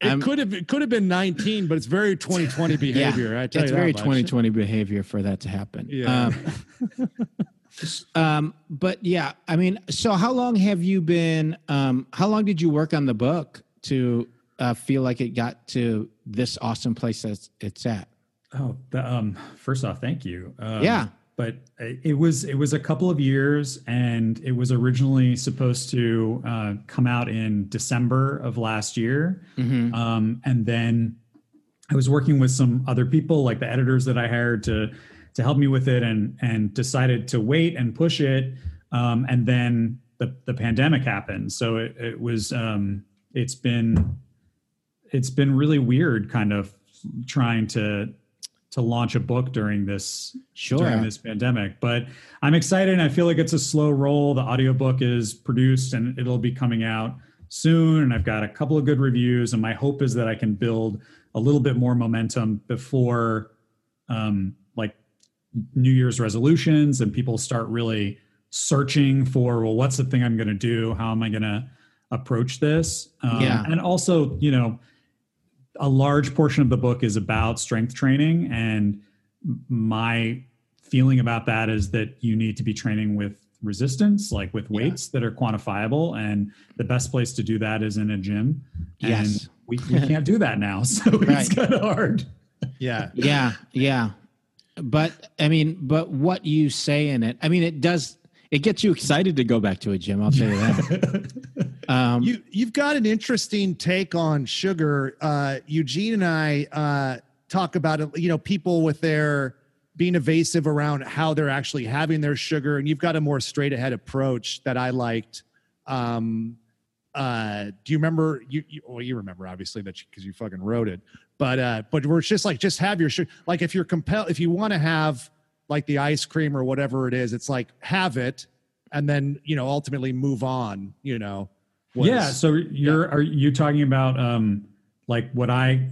It I'm- could have it could have been 19, but it's very 2020 behavior. yeah. I tell it's you very that much. 2020 behavior for that to happen. Yeah. Um, um, but yeah, I mean, so how long have you been? Um, how long did you work on the book to uh, feel like it got to this awesome place that it's at? Oh, the, um, first off, thank you. Um, Yeah. but it was it was a couple of years, and it was originally supposed to uh, come out in December of last year, Mhm. um, and then I was working with some other people, like the editors that I hired to to help me with it, and and decided to wait and push it, um, and then the the pandemic happened, so it, it was um, it's been it's been really weird, kind of trying to to launch a book during this Sure. during this pandemic. But I'm excited. and I feel like it's a slow roll. The audiobook is produced and it'll be coming out soon. And I've got a couple of good reviews. And my hope is that I can build a little bit more momentum before um, New Year's resolutions and people start really searching for, well, what's the thing I'm going to do? How am I going to approach this? Um, Yeah. And also, you know, a large portion of the book is about strength training and my feeling about that is that you need to be training with resistance, like with weights that are quantifiable. And the best place to do that is in a gym. And Yes. we, we can't do that now. So Right. it's kind of hard. Yeah. yeah, yeah. But I mean, but what you say in it, I mean, it does. It gets you excited to go back to a gym. I'll tell you that. Um, You you've got an interesting take on sugar. Uh, Eugene and I uh, talk about it. You know, people with their being evasive around how they're actually having their sugar, and you've got a more straight ahead approach that I liked. Um, uh, do you remember? You, you well, you remember obviously that because you, fucking wrote it. But uh, but we're just like just have your sugar. Like if you're compelled, if you want to have like the ice cream or whatever it is, it's like have it, and then you know ultimately move on. You know. was- yeah. So you're are you talking about um like what I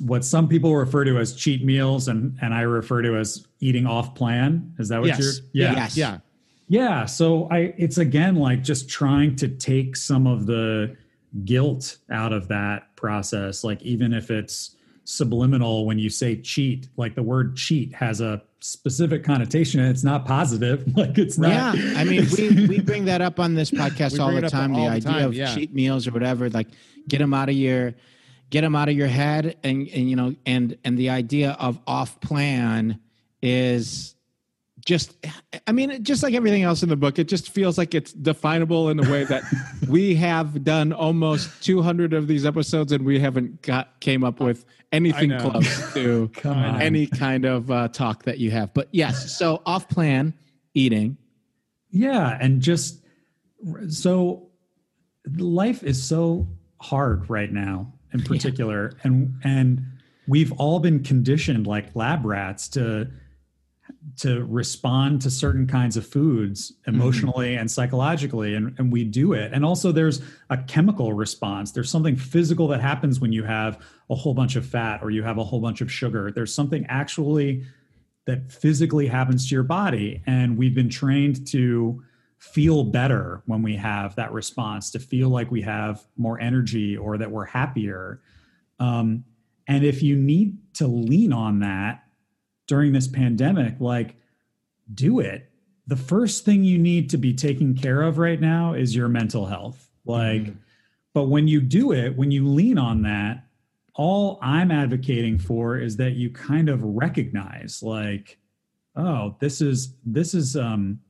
what some people refer to as cheat meals and and I refer to as eating off plan? Is that what yes. you're? Yeah. Yes. Yeah. Yeah. So I it's again like just trying to take some of the guilt out of that process. Like even if it's subliminal when you say cheat, like the word cheat has a specific connotation and it's not positive. Like it's not yeah, I mean, we, we bring that up on this podcast all the time. all the the idea time, of yeah. cheat meals or whatever, like get them out of your, get them out of your head, and and you know, and and the idea of off plan is just, I mean, just like everything else in the book, it just feels like it's definable in a way that we have done almost 200 of these episodes, and we haven't got came up with anything close to any kind of uh, talk that you have. But yes, so off plan eating. Yeah, and just so life is so hard right now in particular and and we've all been conditioned like lab rats to to respond to certain kinds of foods emotionally and psychologically and, and we do it and also there's a chemical response there's something physical that happens when you have a whole bunch of fat or you have a whole bunch of sugar there's something actually that physically happens to your body. And we've been trained to feel better when we have that response, to feel like we have more energy or that we're happier. Um, and if you need to lean on that during this pandemic, like do it. The first thing you need to be taking care of right now is your mental health. Like, but when you do it, when you lean on that, all I'm advocating for is that you kind of recognize like, oh, this is this is um,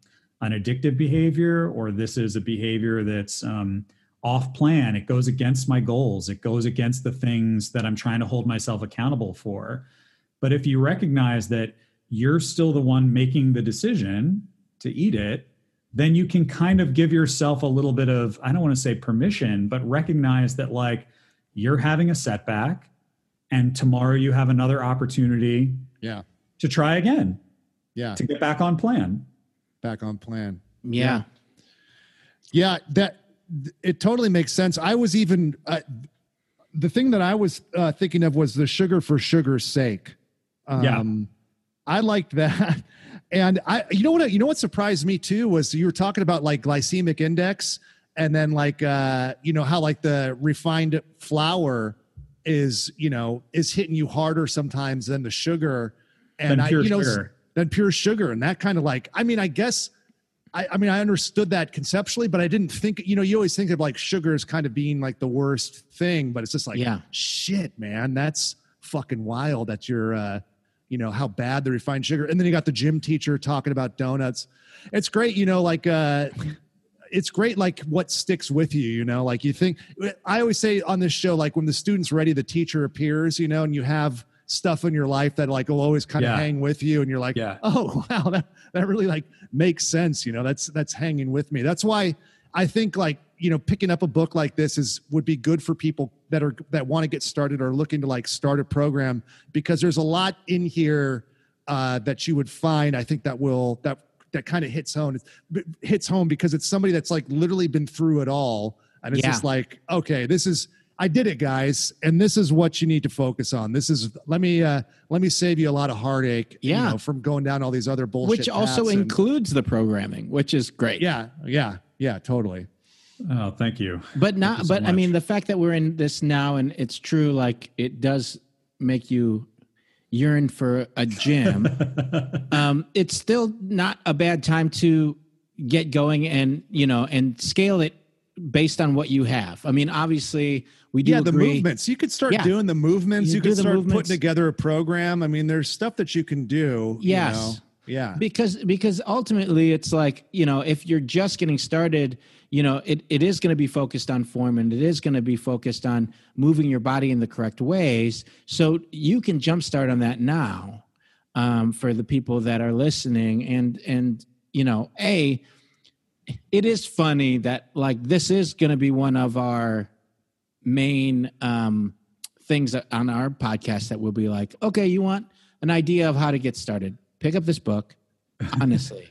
an addictive behavior, or this is a behavior that's um, off plan. It goes against my goals. It goes against the things that I'm trying to hold myself accountable for. But if you recognize that you're still the one making the decision to eat it, then you can kind of give yourself a little bit of, I don't want to say permission, but recognize that like you're having a setback and tomorrow you have another opportunity Yeah. to try again, Yeah. to get back on plan. Back on plan. Yeah. Yeah, that it totally makes sense. I was even uh, the thing that I was uh, thinking of was the sugar for sugar's sake. Um, Yeah. I liked that, and I, you know what, you know what surprised me too was you were talking about like glycemic index, and then like uh, you know how like the refined flour is you know is hitting you harder sometimes than the sugar, and I pure you know sugar. than pure sugar, and that kind of like I mean I guess. I, I mean, I understood that conceptually, but I didn't think, you know, you always think of like sugar as kind of being like the worst thing, but it's just like, Yeah. shit, man, that's fucking wild that you're, uh, you know, how bad the refined sugar. And then you got the gym teacher talking about donuts. It's great, you know, like, uh, it's great, like what sticks with you, you know, like you think, I always say on this show, like when the student's ready, the teacher appears, you know, and you have stuff in your life that like will always kind of Yeah. hang with you. And you're like, Yeah. oh, wow, that, that really like makes sense. You know, that's, that's hanging with me. That's why I think like, you know, picking up a book like this is, would be good for people that are, that want to get started or looking to like start a program because there's a lot in here uh, that you would find, I think that will, that, that kind of hits home, hits home because it's somebody that's like literally been through it all. And it's Yeah. just like, okay, this is, I did it, guys, and this is what you need to focus on. This is let me uh let me save you a lot of heartache, you Yeah. know, from going down all these other bullshit. Which also paths and- includes the programming, which is great. yeah, yeah, yeah, totally. Oh, thank you. But Thank not so but I mean the fact that we're in this now and it's true like it does make you yearn for a gym, um, it's still not a bad time to get going and you know and scale it based on what you have. I mean, obviously, we do yeah, the agree. movements. You could start Yeah. doing the movements. You You, do could the start movements. putting together a program. I mean, there's stuff that you can do. you Yes. know? Yeah. because because ultimately it's like you know if you're just getting started you know it, it is going to be focused on form and it is going to be focused on moving your body in the correct ways. So you can jumpstart on that now um, for the people that are listening and and you know a it is funny that like this is going to be one of our main um, things on our podcast that will be like okay you want an idea of how to get started? Pick up this book honestly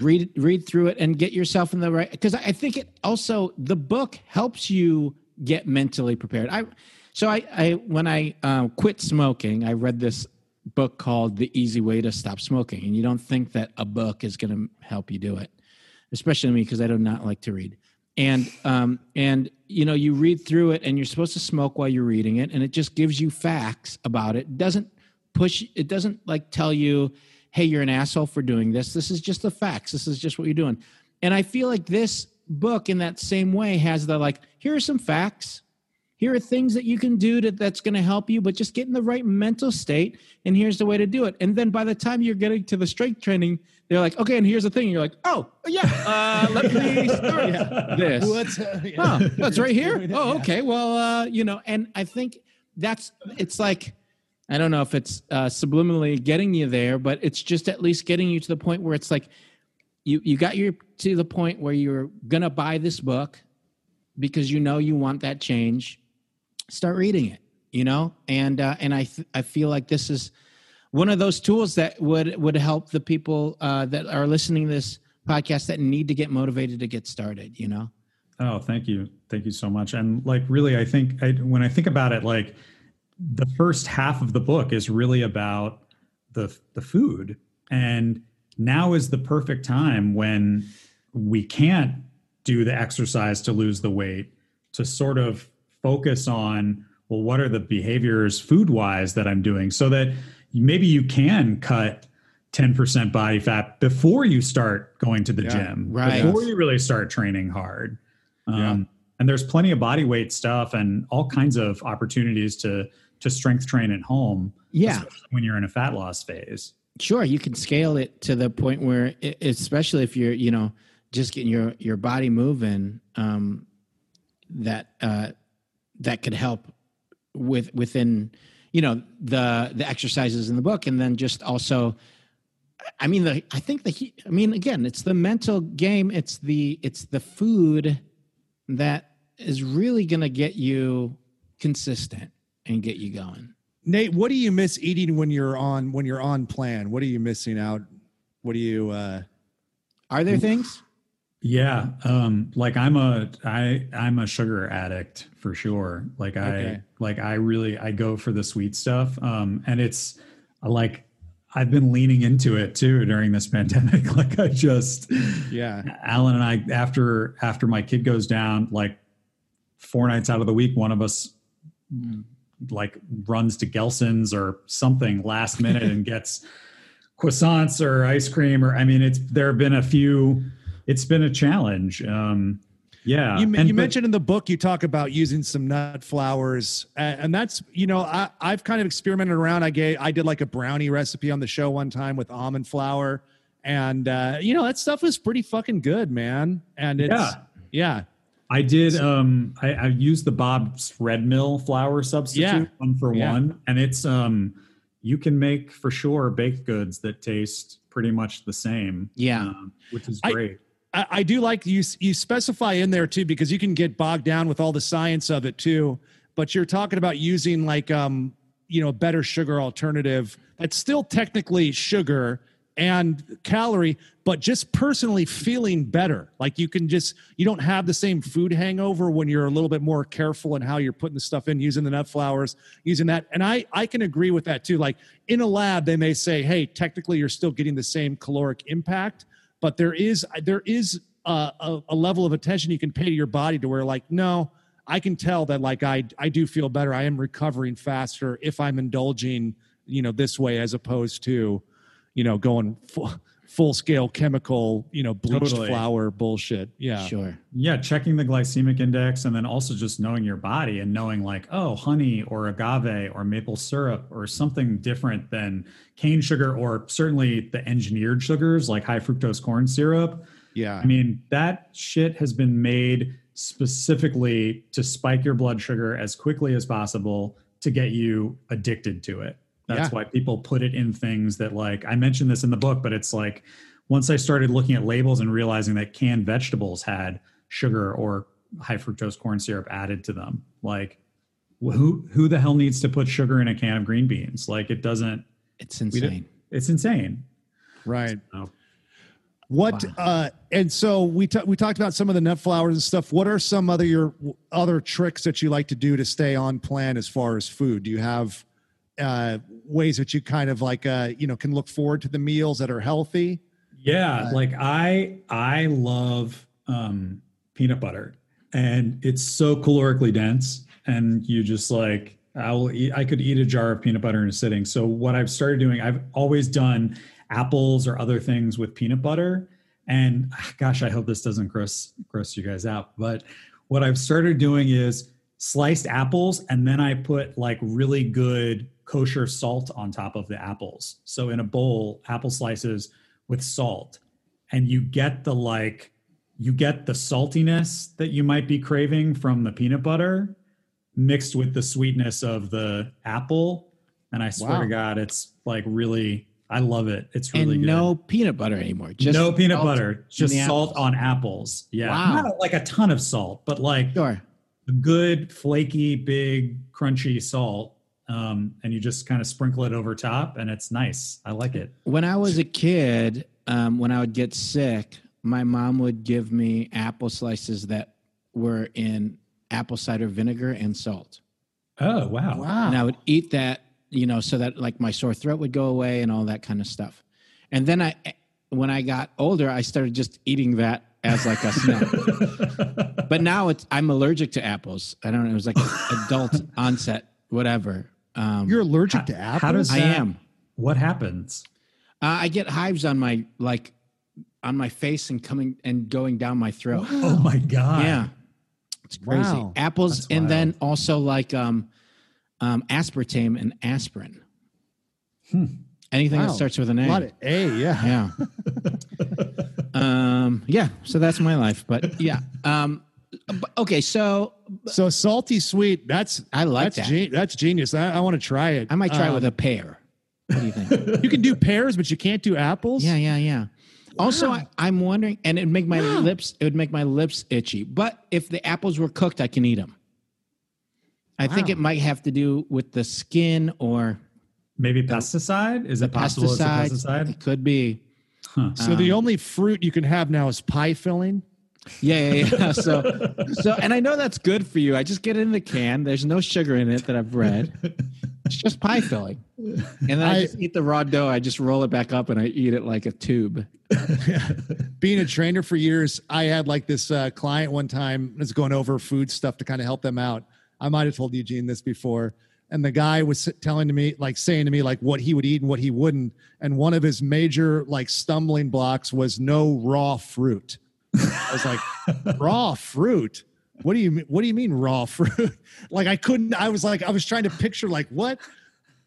read read through it and get yourself in the right because i think it also the book helps you get mentally prepared. I so i i when i um, quit smoking i read this book called the easy way to stop smoking and you don't think that a book is going to help you do it especially me because i do not like to read. And um and you know you read through it and you're supposed to smoke while you're reading it and it just gives you facts about it. Doesn't push it doesn't like tell you hey you're an asshole for doing this. This is just the facts. This is just what you're doing. And i feel like this book in that same way has the like here are some facts. Here are things that you can do to, that's going to help you but just get in the right mental state and here's the way to do it. And then by the time you're getting to the strength training they're like okay and here's the thing. You're like oh yeah uh, let me start this. What's, uh, yeah. oh, that's right here. Oh, okay. Well, uh, you know, and I think that's it's like I don't know if it's uh, subliminally getting you there, but it's just at least getting you to the point where it's like you you got your to the point where you're gonna buy this book because you know you want that change. Start reading it, you know, and uh, and I th- I feel like this is one of those tools that would would help the people uh, that are listening to this podcast that need to get motivated to get started. You know. Oh, thank you. Thank you so much. And like, really, I think I, when I think about it, like the first half of the book is really about the, the food. And now is the perfect time when we can't do the exercise to lose the weight to sort of focus on, well, what are the behaviors food wise that I'm doing so that maybe you can cut 10% body fat before you start going to the Yeah. gym, Right. before you really start training hard. Um, Yeah. And there's plenty of body weight stuff and all kinds of opportunities to to strength train at home. Yeah. when you're in a fat loss phase. Sure, you can scale it to the point where, e- especially if you're, you know, just getting your your body moving, um, that uh, that could help with within, you know, the the exercises in the book, and then just also, I mean, the I think the I mean, again, it's the mental game. It's the it's the food that is really going to get you consistent and get you going. Nate, what do you miss eating when you're on when you're on plan? What are you missing out? What do you uh Are there things? Yeah, um, like I'm a I I'm a sugar addict for sure. Like I Okay. like I really I go for the sweet stuff. Um, and it's like I've been leaning into it too during this pandemic. Like I just yeah. Alan and I after after my kid goes down, like four nights out of the week, one of us like runs to Gelson's or something last minute and gets croissants or ice cream or I mean it's there have been a few it's been a challenge. Um yeah. You, And- you but- mentioned in the book you talk about using some nut flours, and that's you know I I've kind of experimented around. I gave I did like a brownie recipe on the show one time with almond flour, and uh, you know that stuff is pretty fucking good, man. And it's Yeah. yeah, I did. Um, I, I used the Bob's Red Mill flour substitute, Yeah. one for Yeah. one, and it's um, you can make for sure baked goods that taste pretty much the same. Yeah. um, which is great. I, I do like you. You specify in there too because you can get bogged down with all the science of it too. But you're talking about using like um you know a better sugar alternative that's still technically sugar and calorie, but just personally feeling better. Like you can just you don't have the same food hangover when you're a little bit more careful in how you're putting the stuff in, using the nut flours, using that. And I I can agree with that too. Like in a lab, they may say, hey, technically you're still getting the same caloric impact but there is there is a, a, a level of attention you can pay to your body to where like no i can tell that like i i do feel better i am recovering faster if i'm indulging you know, this way as opposed to, you know, going full, full scale chemical, you know, bleached Totally. flour bullshit. Yeah. Sure. Yeah, checking the glycemic index and then also just knowing your body and knowing like, oh, honey or agave or maple syrup or something different than cane sugar or certainly the engineered sugars like high fructose corn syrup. Yeah. I mean, that shit has been made specifically to spike your blood sugar as quickly as possible to get you addicted to it. That's Yeah. why people put it in things that, like, I mentioned this in the book, but it's like once I started looking at labels and realizing that canned vegetables had sugar or high fructose corn syrup added to them, like, who who the hell needs to put sugar in a can of green beans? Like, it doesn't. It's insane. It's insane. right. So, What uh and so we ta- we talked about some of the nut flours and stuff. What are some other your other tricks that you like to do to stay on plan as far as food? Do you have uh ways that you kind of like uh you know can look forward to the meals that are healthy? Yeah, like I I love um peanut butter and it's so calorically dense and you just like I will eat I could eat a jar of peanut butter in a sitting. So what I've started doing, I've always done apples or other things with peanut butter and gosh, I hope this doesn't gross gross you guys out, but what I've started doing is sliced apples and then I put like really good kosher salt on top of the apples. So in a bowl, apple slices with salt and you get the like you get the saltiness that you might be craving from the peanut butter mixed with the sweetness of the apple and i swear Wow. to god it's like really i love it it's really and good no peanut butter anymore. Just no peanut butter just salt apples. on apples yeah Wow. not like a ton of salt but like Sure. a good flaky big crunchy salt um, and you just kind of sprinkle it over top and it's nice i like it When I was a kid, um, when I would get sick, my mom would give me apple slices that were in apple cider vinegar and salt. oh wow Wow! And I would eat that, you know, so that like my sore throat would go away and all that kind of stuff. And then I, when I got older, I started just eating that as like a snack. but now it's I'm allergic to apples. I don't know. It was like adult onset, whatever. Um, You're allergic to apples? how does I that- am. what happens Uh, I get hives on my like on my face and coming and going down my throat. oh my god Yeah, it's crazy. Wow. Apples That's and then also like um, um, aspartame and aspirin. Hmm. Anything Wow. that starts with an a A. lot of A, yeah. yeah. um, yeah. So that's my life. But yeah. Um, but- okay. So So salty sweet, that's I like that's that. ge- that's genius. I, I want to try it. I might try Um, with a pear. What do you think? You can do pears, but you can't do apples. Yeah, yeah, yeah. Also, I, I'm wondering, and it'd make my lips, it would make my lips itchy. But if the apples were cooked, I can eat them. I think it might have to do with the skin or Maybe pesticide? Is it possible pesticide. it's a pesticide? It could be. So the only fruit you can have now is pie filling. Yeah, yeah, yeah. so, so, and I know that's good for you. I just get it in the can. There's no sugar in it that I've read. It's just pie filling, and then I, I- just eat the raw dough. I just roll it back up and I eat it like a tube. Being a trainer for years, I had like this uh, client one time. Was going over food stuff to kind of help them out. I might have told Eugene this before. And the guy was telling to me, like saying to me, like what he would eat and what he wouldn't. And one of his major like stumbling blocks was no raw fruit. I was like, raw fruit? What do you mean? What do you mean raw fruit? like I couldn't. I was like, I was trying to picture like what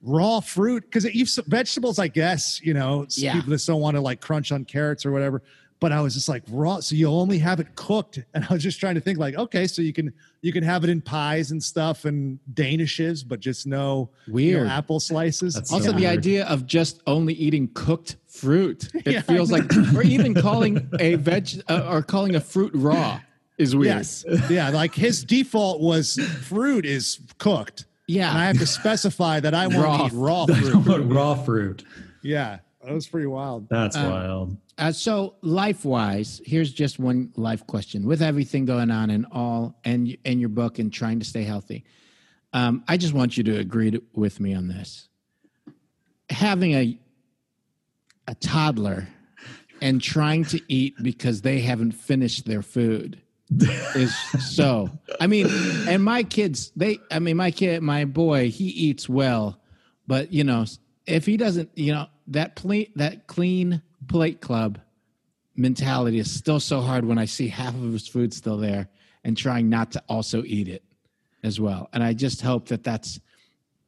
raw fruit because vegetables, I guess you know, s- Yeah. people just don't want to like crunch on carrots or whatever. But I was just like raw, so you only have it cooked, and I was just trying to think like, okay, so you can you can have it in pies and stuff and danishes, but just no you know, Weird. apple slices. That's Also, so the weird. idea of just only eating cooked fruit. It Yeah, feels like, or even calling a veg uh, or calling a fruit raw is weird. Yes. Yeah. Like his default was fruit is cooked. Yeah. And I have to specify that I want Raw. to eat raw fruit. raw fruit. Yeah. That was pretty wild. That's Uh, wild. Uh, so life wise, here's just one life question. With everything going on and all, and in your book and trying to stay healthy, um, I just want you to agree to, with me on this. Having a a toddler and trying to eat because they haven't finished their food is so. I mean, and my kids, they. I mean, my kid, my boy, he eats well, but you know, if he doesn't, you know, that plate, that clean plate club mentality is still so hard when I see half of his food still there and trying not to also eat it as well. And I just hope that that's.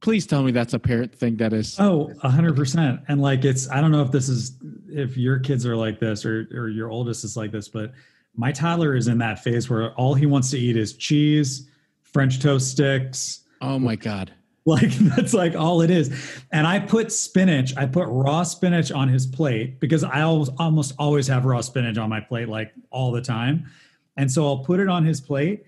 Please tell me that's a parent thing that is. Oh, a hundred percent. And like it's, I don't know if this is, if your kids are like this or or your oldest is like this, but my toddler is in that phase where all he wants to eat is cheese, French toast sticks. Oh my god. Like that's like all it is. And I put spinach, I put raw spinach on his plate because I always, almost always have raw spinach on my plate like all the time. And so I'll put it on his plate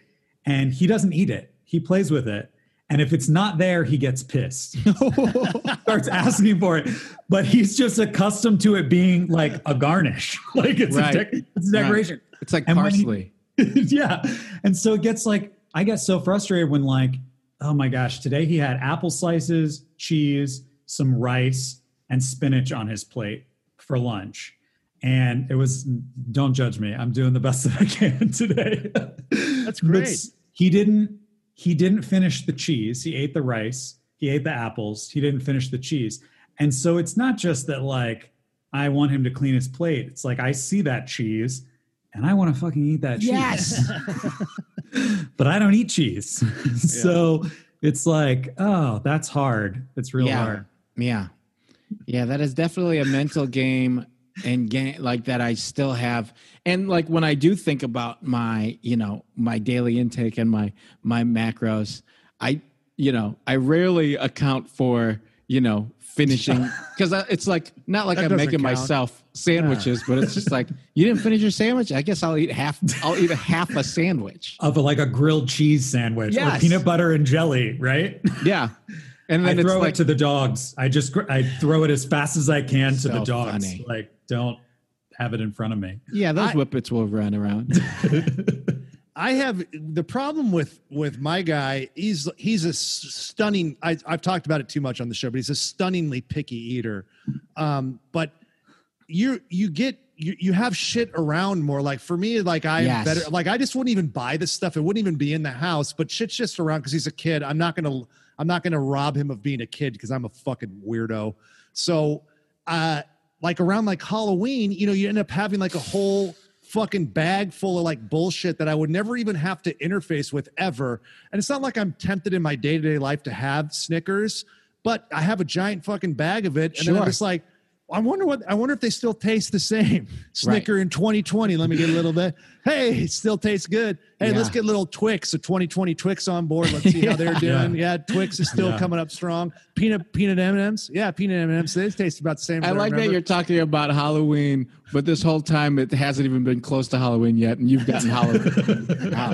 and he doesn't eat it. He plays with it. And if it's not there, he gets pissed. Starts asking for it. But he's just accustomed to it being like a garnish. like it's, Right. a, dec- it's a decoration. Right. It's like And when he- parsley. yeah. And so it gets like, I get so frustrated when, like, oh my gosh, today he had apple slices, cheese, some rice, and spinach on his plate for lunch. And it was, don't judge me. I'm doing the best that I can today. That's great. he didn't, he didn't finish the cheese. He ate the rice, he ate the apples, he didn't finish the cheese. And so it's not just that, like, I want him to clean his plate. It's like I see that cheese and I want to fucking eat that cheese Yes. but I don't eat cheese. so it's like, oh, that's hard. It's real Yeah. hard. Yeah. Yeah, that is definitely a mental game and like that I still have. And like when I do think about my, you know, my daily intake and my my macros, I you know, I rarely account for, you know, finishing cuz it's like not like That I'm making count. myself sandwiches, but it's just like you didn't finish your sandwich? I guess I'll eat half I'll eat a half a sandwich. Of a, like a grilled cheese sandwich or peanut butter and jelly, right? Yeah. And I then it's throw like it to the dogs. I just I throw it as fast as I can to the dogs. funny. Like, don't have it in front of me. yeah, those I- whippets will run around. I have the problem with with my guy. He's he's a stunning. I, I've talked about it too much on the show, but he's a stunningly picky eater. Um, but you you get you you have shit around more. Like for me, like I am Yes. better. Like I just wouldn't even buy this stuff. It wouldn't even be in the house. But shit's just around because he's a kid. I'm not gonna I'm not gonna rob him of being a kid because I'm a fucking weirdo. So uh like around like Halloween, you know, you end up having like a whole fucking bag full of like bullshit that I would never even have to interface with ever. And it's not like I'm tempted in my day to day life to have Snickers, but I have a giant fucking bag of it. And then I'm just like, I wonder what I wonder if they still taste the same. Snicker in 2020. Let me get a little bit. Hey, it still tastes good. Hey, let's Yeah. get little Twix, a 2020 Twix on board. Let's see how they're doing. Yeah, Twix is still Yeah. coming up strong. Peanut peanut M&Ms. Yeah, peanut M&Ms. They taste about the same. I like that you're talking about Halloween, but this whole time it hasn't even been close to Halloween yet, and you've gotten Halloween. Wow.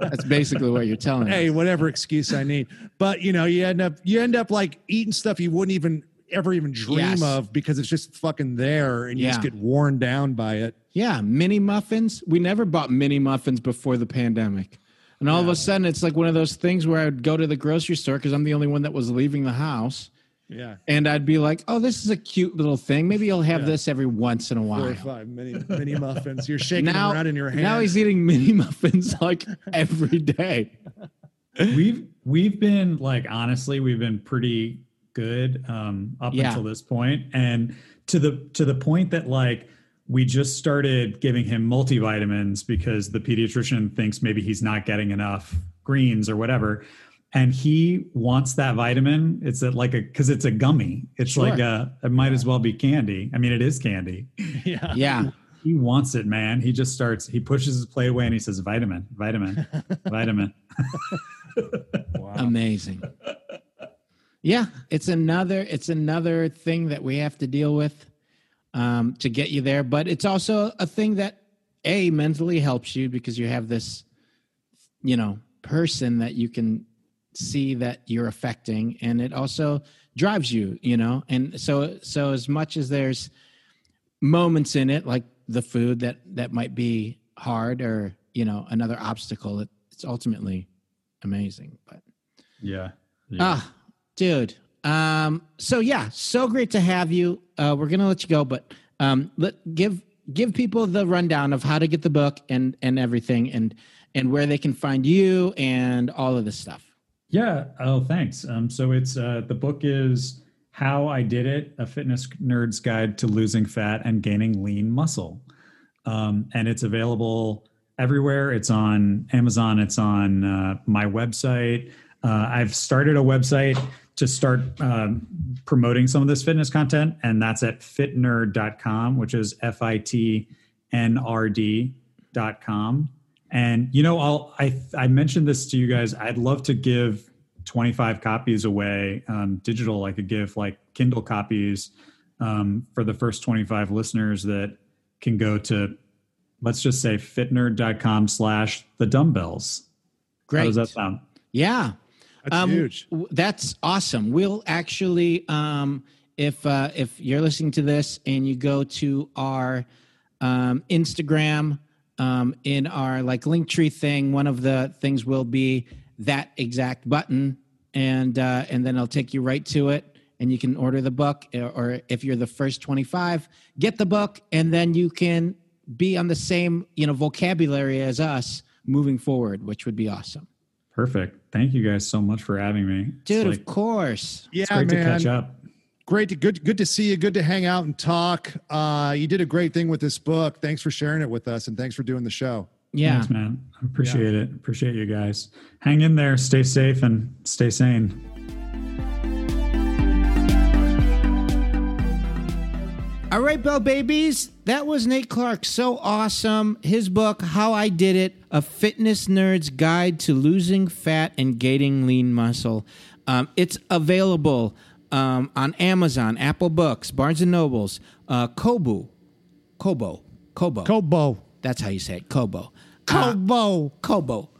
That's basically what you're telling me. hey, whatever excuse I need. But you know, you end up you end up like eating stuff you wouldn't even ever even dream Yes. of because it's just fucking there and you just get worn down by it. Yeah, mini muffins. We never bought mini muffins before the pandemic. And all of a sudden, it's like one of those things where I would go to the grocery store because I'm the only one that was leaving the house. Yeah. And I'd be like, oh, this is a cute little thing. Maybe I'll have Yeah. this every once in a Four while. or five mini mini muffins. You're shaking Now, them around in your hand. now he's eating mini muffins like every day. we've we've been like honestly we've been pretty good um up Yeah. until this point. And to the to the point that like we just started giving him multivitamins because the pediatrician thinks maybe he's not getting enough greens or whatever. And he wants that vitamin. It's a, like a because it's a gummy. It's Sure. like a it might as well be candy. I mean it is candy. Yeah. Yeah. he wants it man. He just starts he pushes his plate away and he says vitamin vitamin vitamin. Amazing yeah it's another it's another thing that we have to deal with um, to get you there but it's also a thing that a mentally helps you because you have this you know person that you can see that you're affecting and it also drives you you know and so so as much as there's moments in it like the food that that might be hard or you know another obstacle it, it's ultimately amazing but yeah, yeah. Ah, dude. Um, so yeah, so great to have you. Uh, we're gonna let you go, but um, let give give people the rundown of how to get the book and and everything, and and where they can find you and all of this stuff. Yeah. Oh, thanks. Um, so it's uh, the book is How I Did It A Fitness Nerd's Guide to Losing Fat and Gaining Lean Muscle. Um, and it's available everywhere. It's on Amazon, it's on uh, my website. Uh, I've started a website to start um, promoting some of this fitness content, and that's at fitnrd.com, which is F I T N R D.com. And you know, I'll I I mentioned this to you guys. I'd love to give 25 copies away um, digital. I could give like Kindle copies um, for the first 25 listeners that can go to let's just say fitnrd.com slash the dumbbells. Great. How does that sound? Yeah. That's Um, huge. w- That's awesome. We'll actually, um, if uh, if you're listening to this and you go to our um, Instagram um, in our like Linktree thing, one of the things will be that exact button, and uh, and then it'll take you right to it, and you can order the book. Or, or if you're the first 25, get the book, and then you can be on the same you know vocabulary as us moving forward, which would be awesome. Perfect. Thank you guys so much for having me. Dude, like- of course. Yeah, it's great man. to catch up. Great to good good to see you. Good to hang out and talk. Uh, you did a great thing with this book. Thanks for sharing it with us, and thanks for doing the show. Yeah. Thanks, man. I appreciate it. Appreciate you guys. Hang in there. Stay safe and stay sane. All right, Bell Babies. That was Nate Clark. So awesome. His book, How I Did It A Fitness Nerd's Guide to Losing Fat and Gaining Lean Muscle. Um, it's available um, on Amazon, Apple Books, Barnes and Nobles, uh, Kobo. Kobo. Kobo. Kobo. That's how you say it. Kobo. Uh, Kobo. Kobo.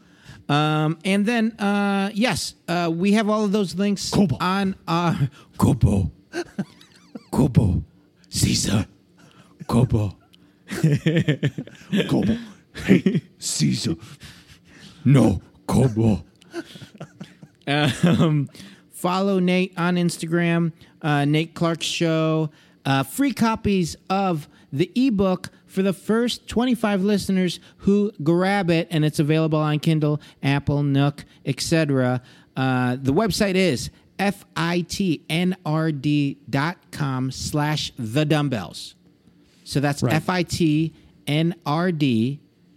Um, and then, uh, yes, uh, we have all of those links Kobo. on our Kobo. Kobo. Caesar. Kobo. Kobo. Hey, Caesar. No, Kobo. um, follow Nate on Instagram, uh, Nate Clark Show. Uh, free copies of the ebook for the first 25 listeners who grab it, and it's available on Kindle, Apple, Nook, etc. Uh, the website is fitnrd dot com slash the dumbbells. So that's Right. F-I-T-N-R-D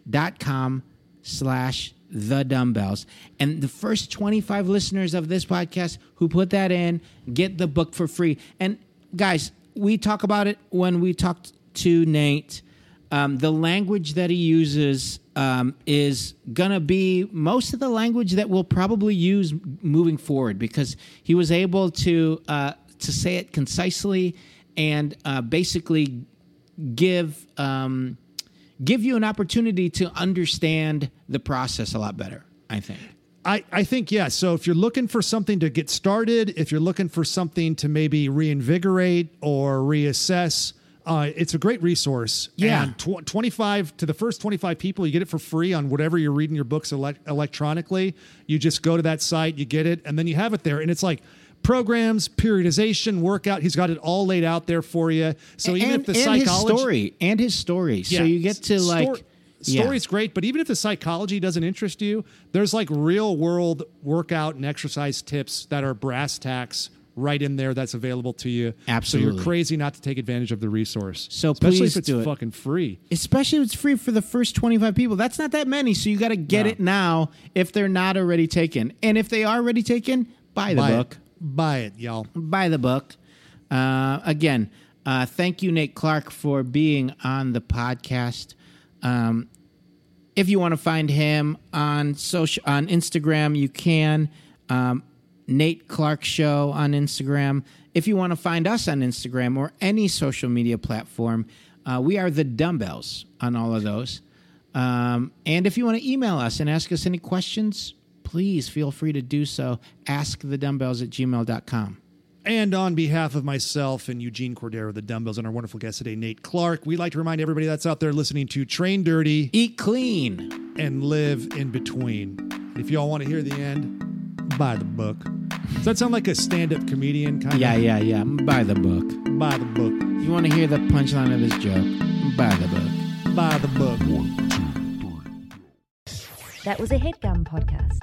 dot com slash the dumbbells. And the first 25 listeners of this podcast who put that in get the book for free. And guys, we talk about it when we talked to Nate. Um, the language that he uses um, is gonna be most of the language that we'll probably use moving forward because he was able to uh, to say it concisely and uh, basically give um, give you an opportunity to understand the process a lot better. I think. I, I think, yeah. So if you're looking for something to get started, if you're looking for something to maybe reinvigorate or reassess, uh, it's a great resource. Yeah. And tw- 25 to the first 25 people, you get it for free on whatever you're reading your books elec electronically. You just go to that site, you get it, and then you have it there. And it's like, Programs, periodization, workout. He's got it all laid out there for you. So even and, if the and his psychology, story and his story, so you get to Stor- like yeah. story's great but even if the psychology doesn't interest you there's like real world workout and exercise tips that are brass tacks right in there that's available to you Absolutely. so you're crazy not to take advantage of the resource So especially please if it's do it. fucking free Especially if it's free for the first 25 people. That's not that many, so you got to get No. it now if they're not already taken. And if they are already taken, buy the buy book. it buy it y'all buy the book. Uh, again, uh, thank you, Nate Clark, for being on the podcast. Um, if you want to find him on social on Instagram, you can. Um, Nate Clark Show on Instagram. If you want to find us on Instagram or any social media platform, uh, we are the Dumbbells on all of those. Um, and if you want to email us and ask us any questions, please feel free to do so. Ask the dumbbells at gmail.com. And on behalf of myself and Eugene Cordero, the dumbbells, and our wonderful guest today, Nate Clark, we'd like to remind everybody that's out there listening to Train Dirty Eat clean. and Live in Between. If y'all want to hear the end, buy the book. Does that sound like a stand up comedian kind Yeah, of? yeah, yeah. Yeah. Buy the book. Buy the book. You want to hear the punchline of this joke? Buy the book. Buy the book. That was a headgum podcast.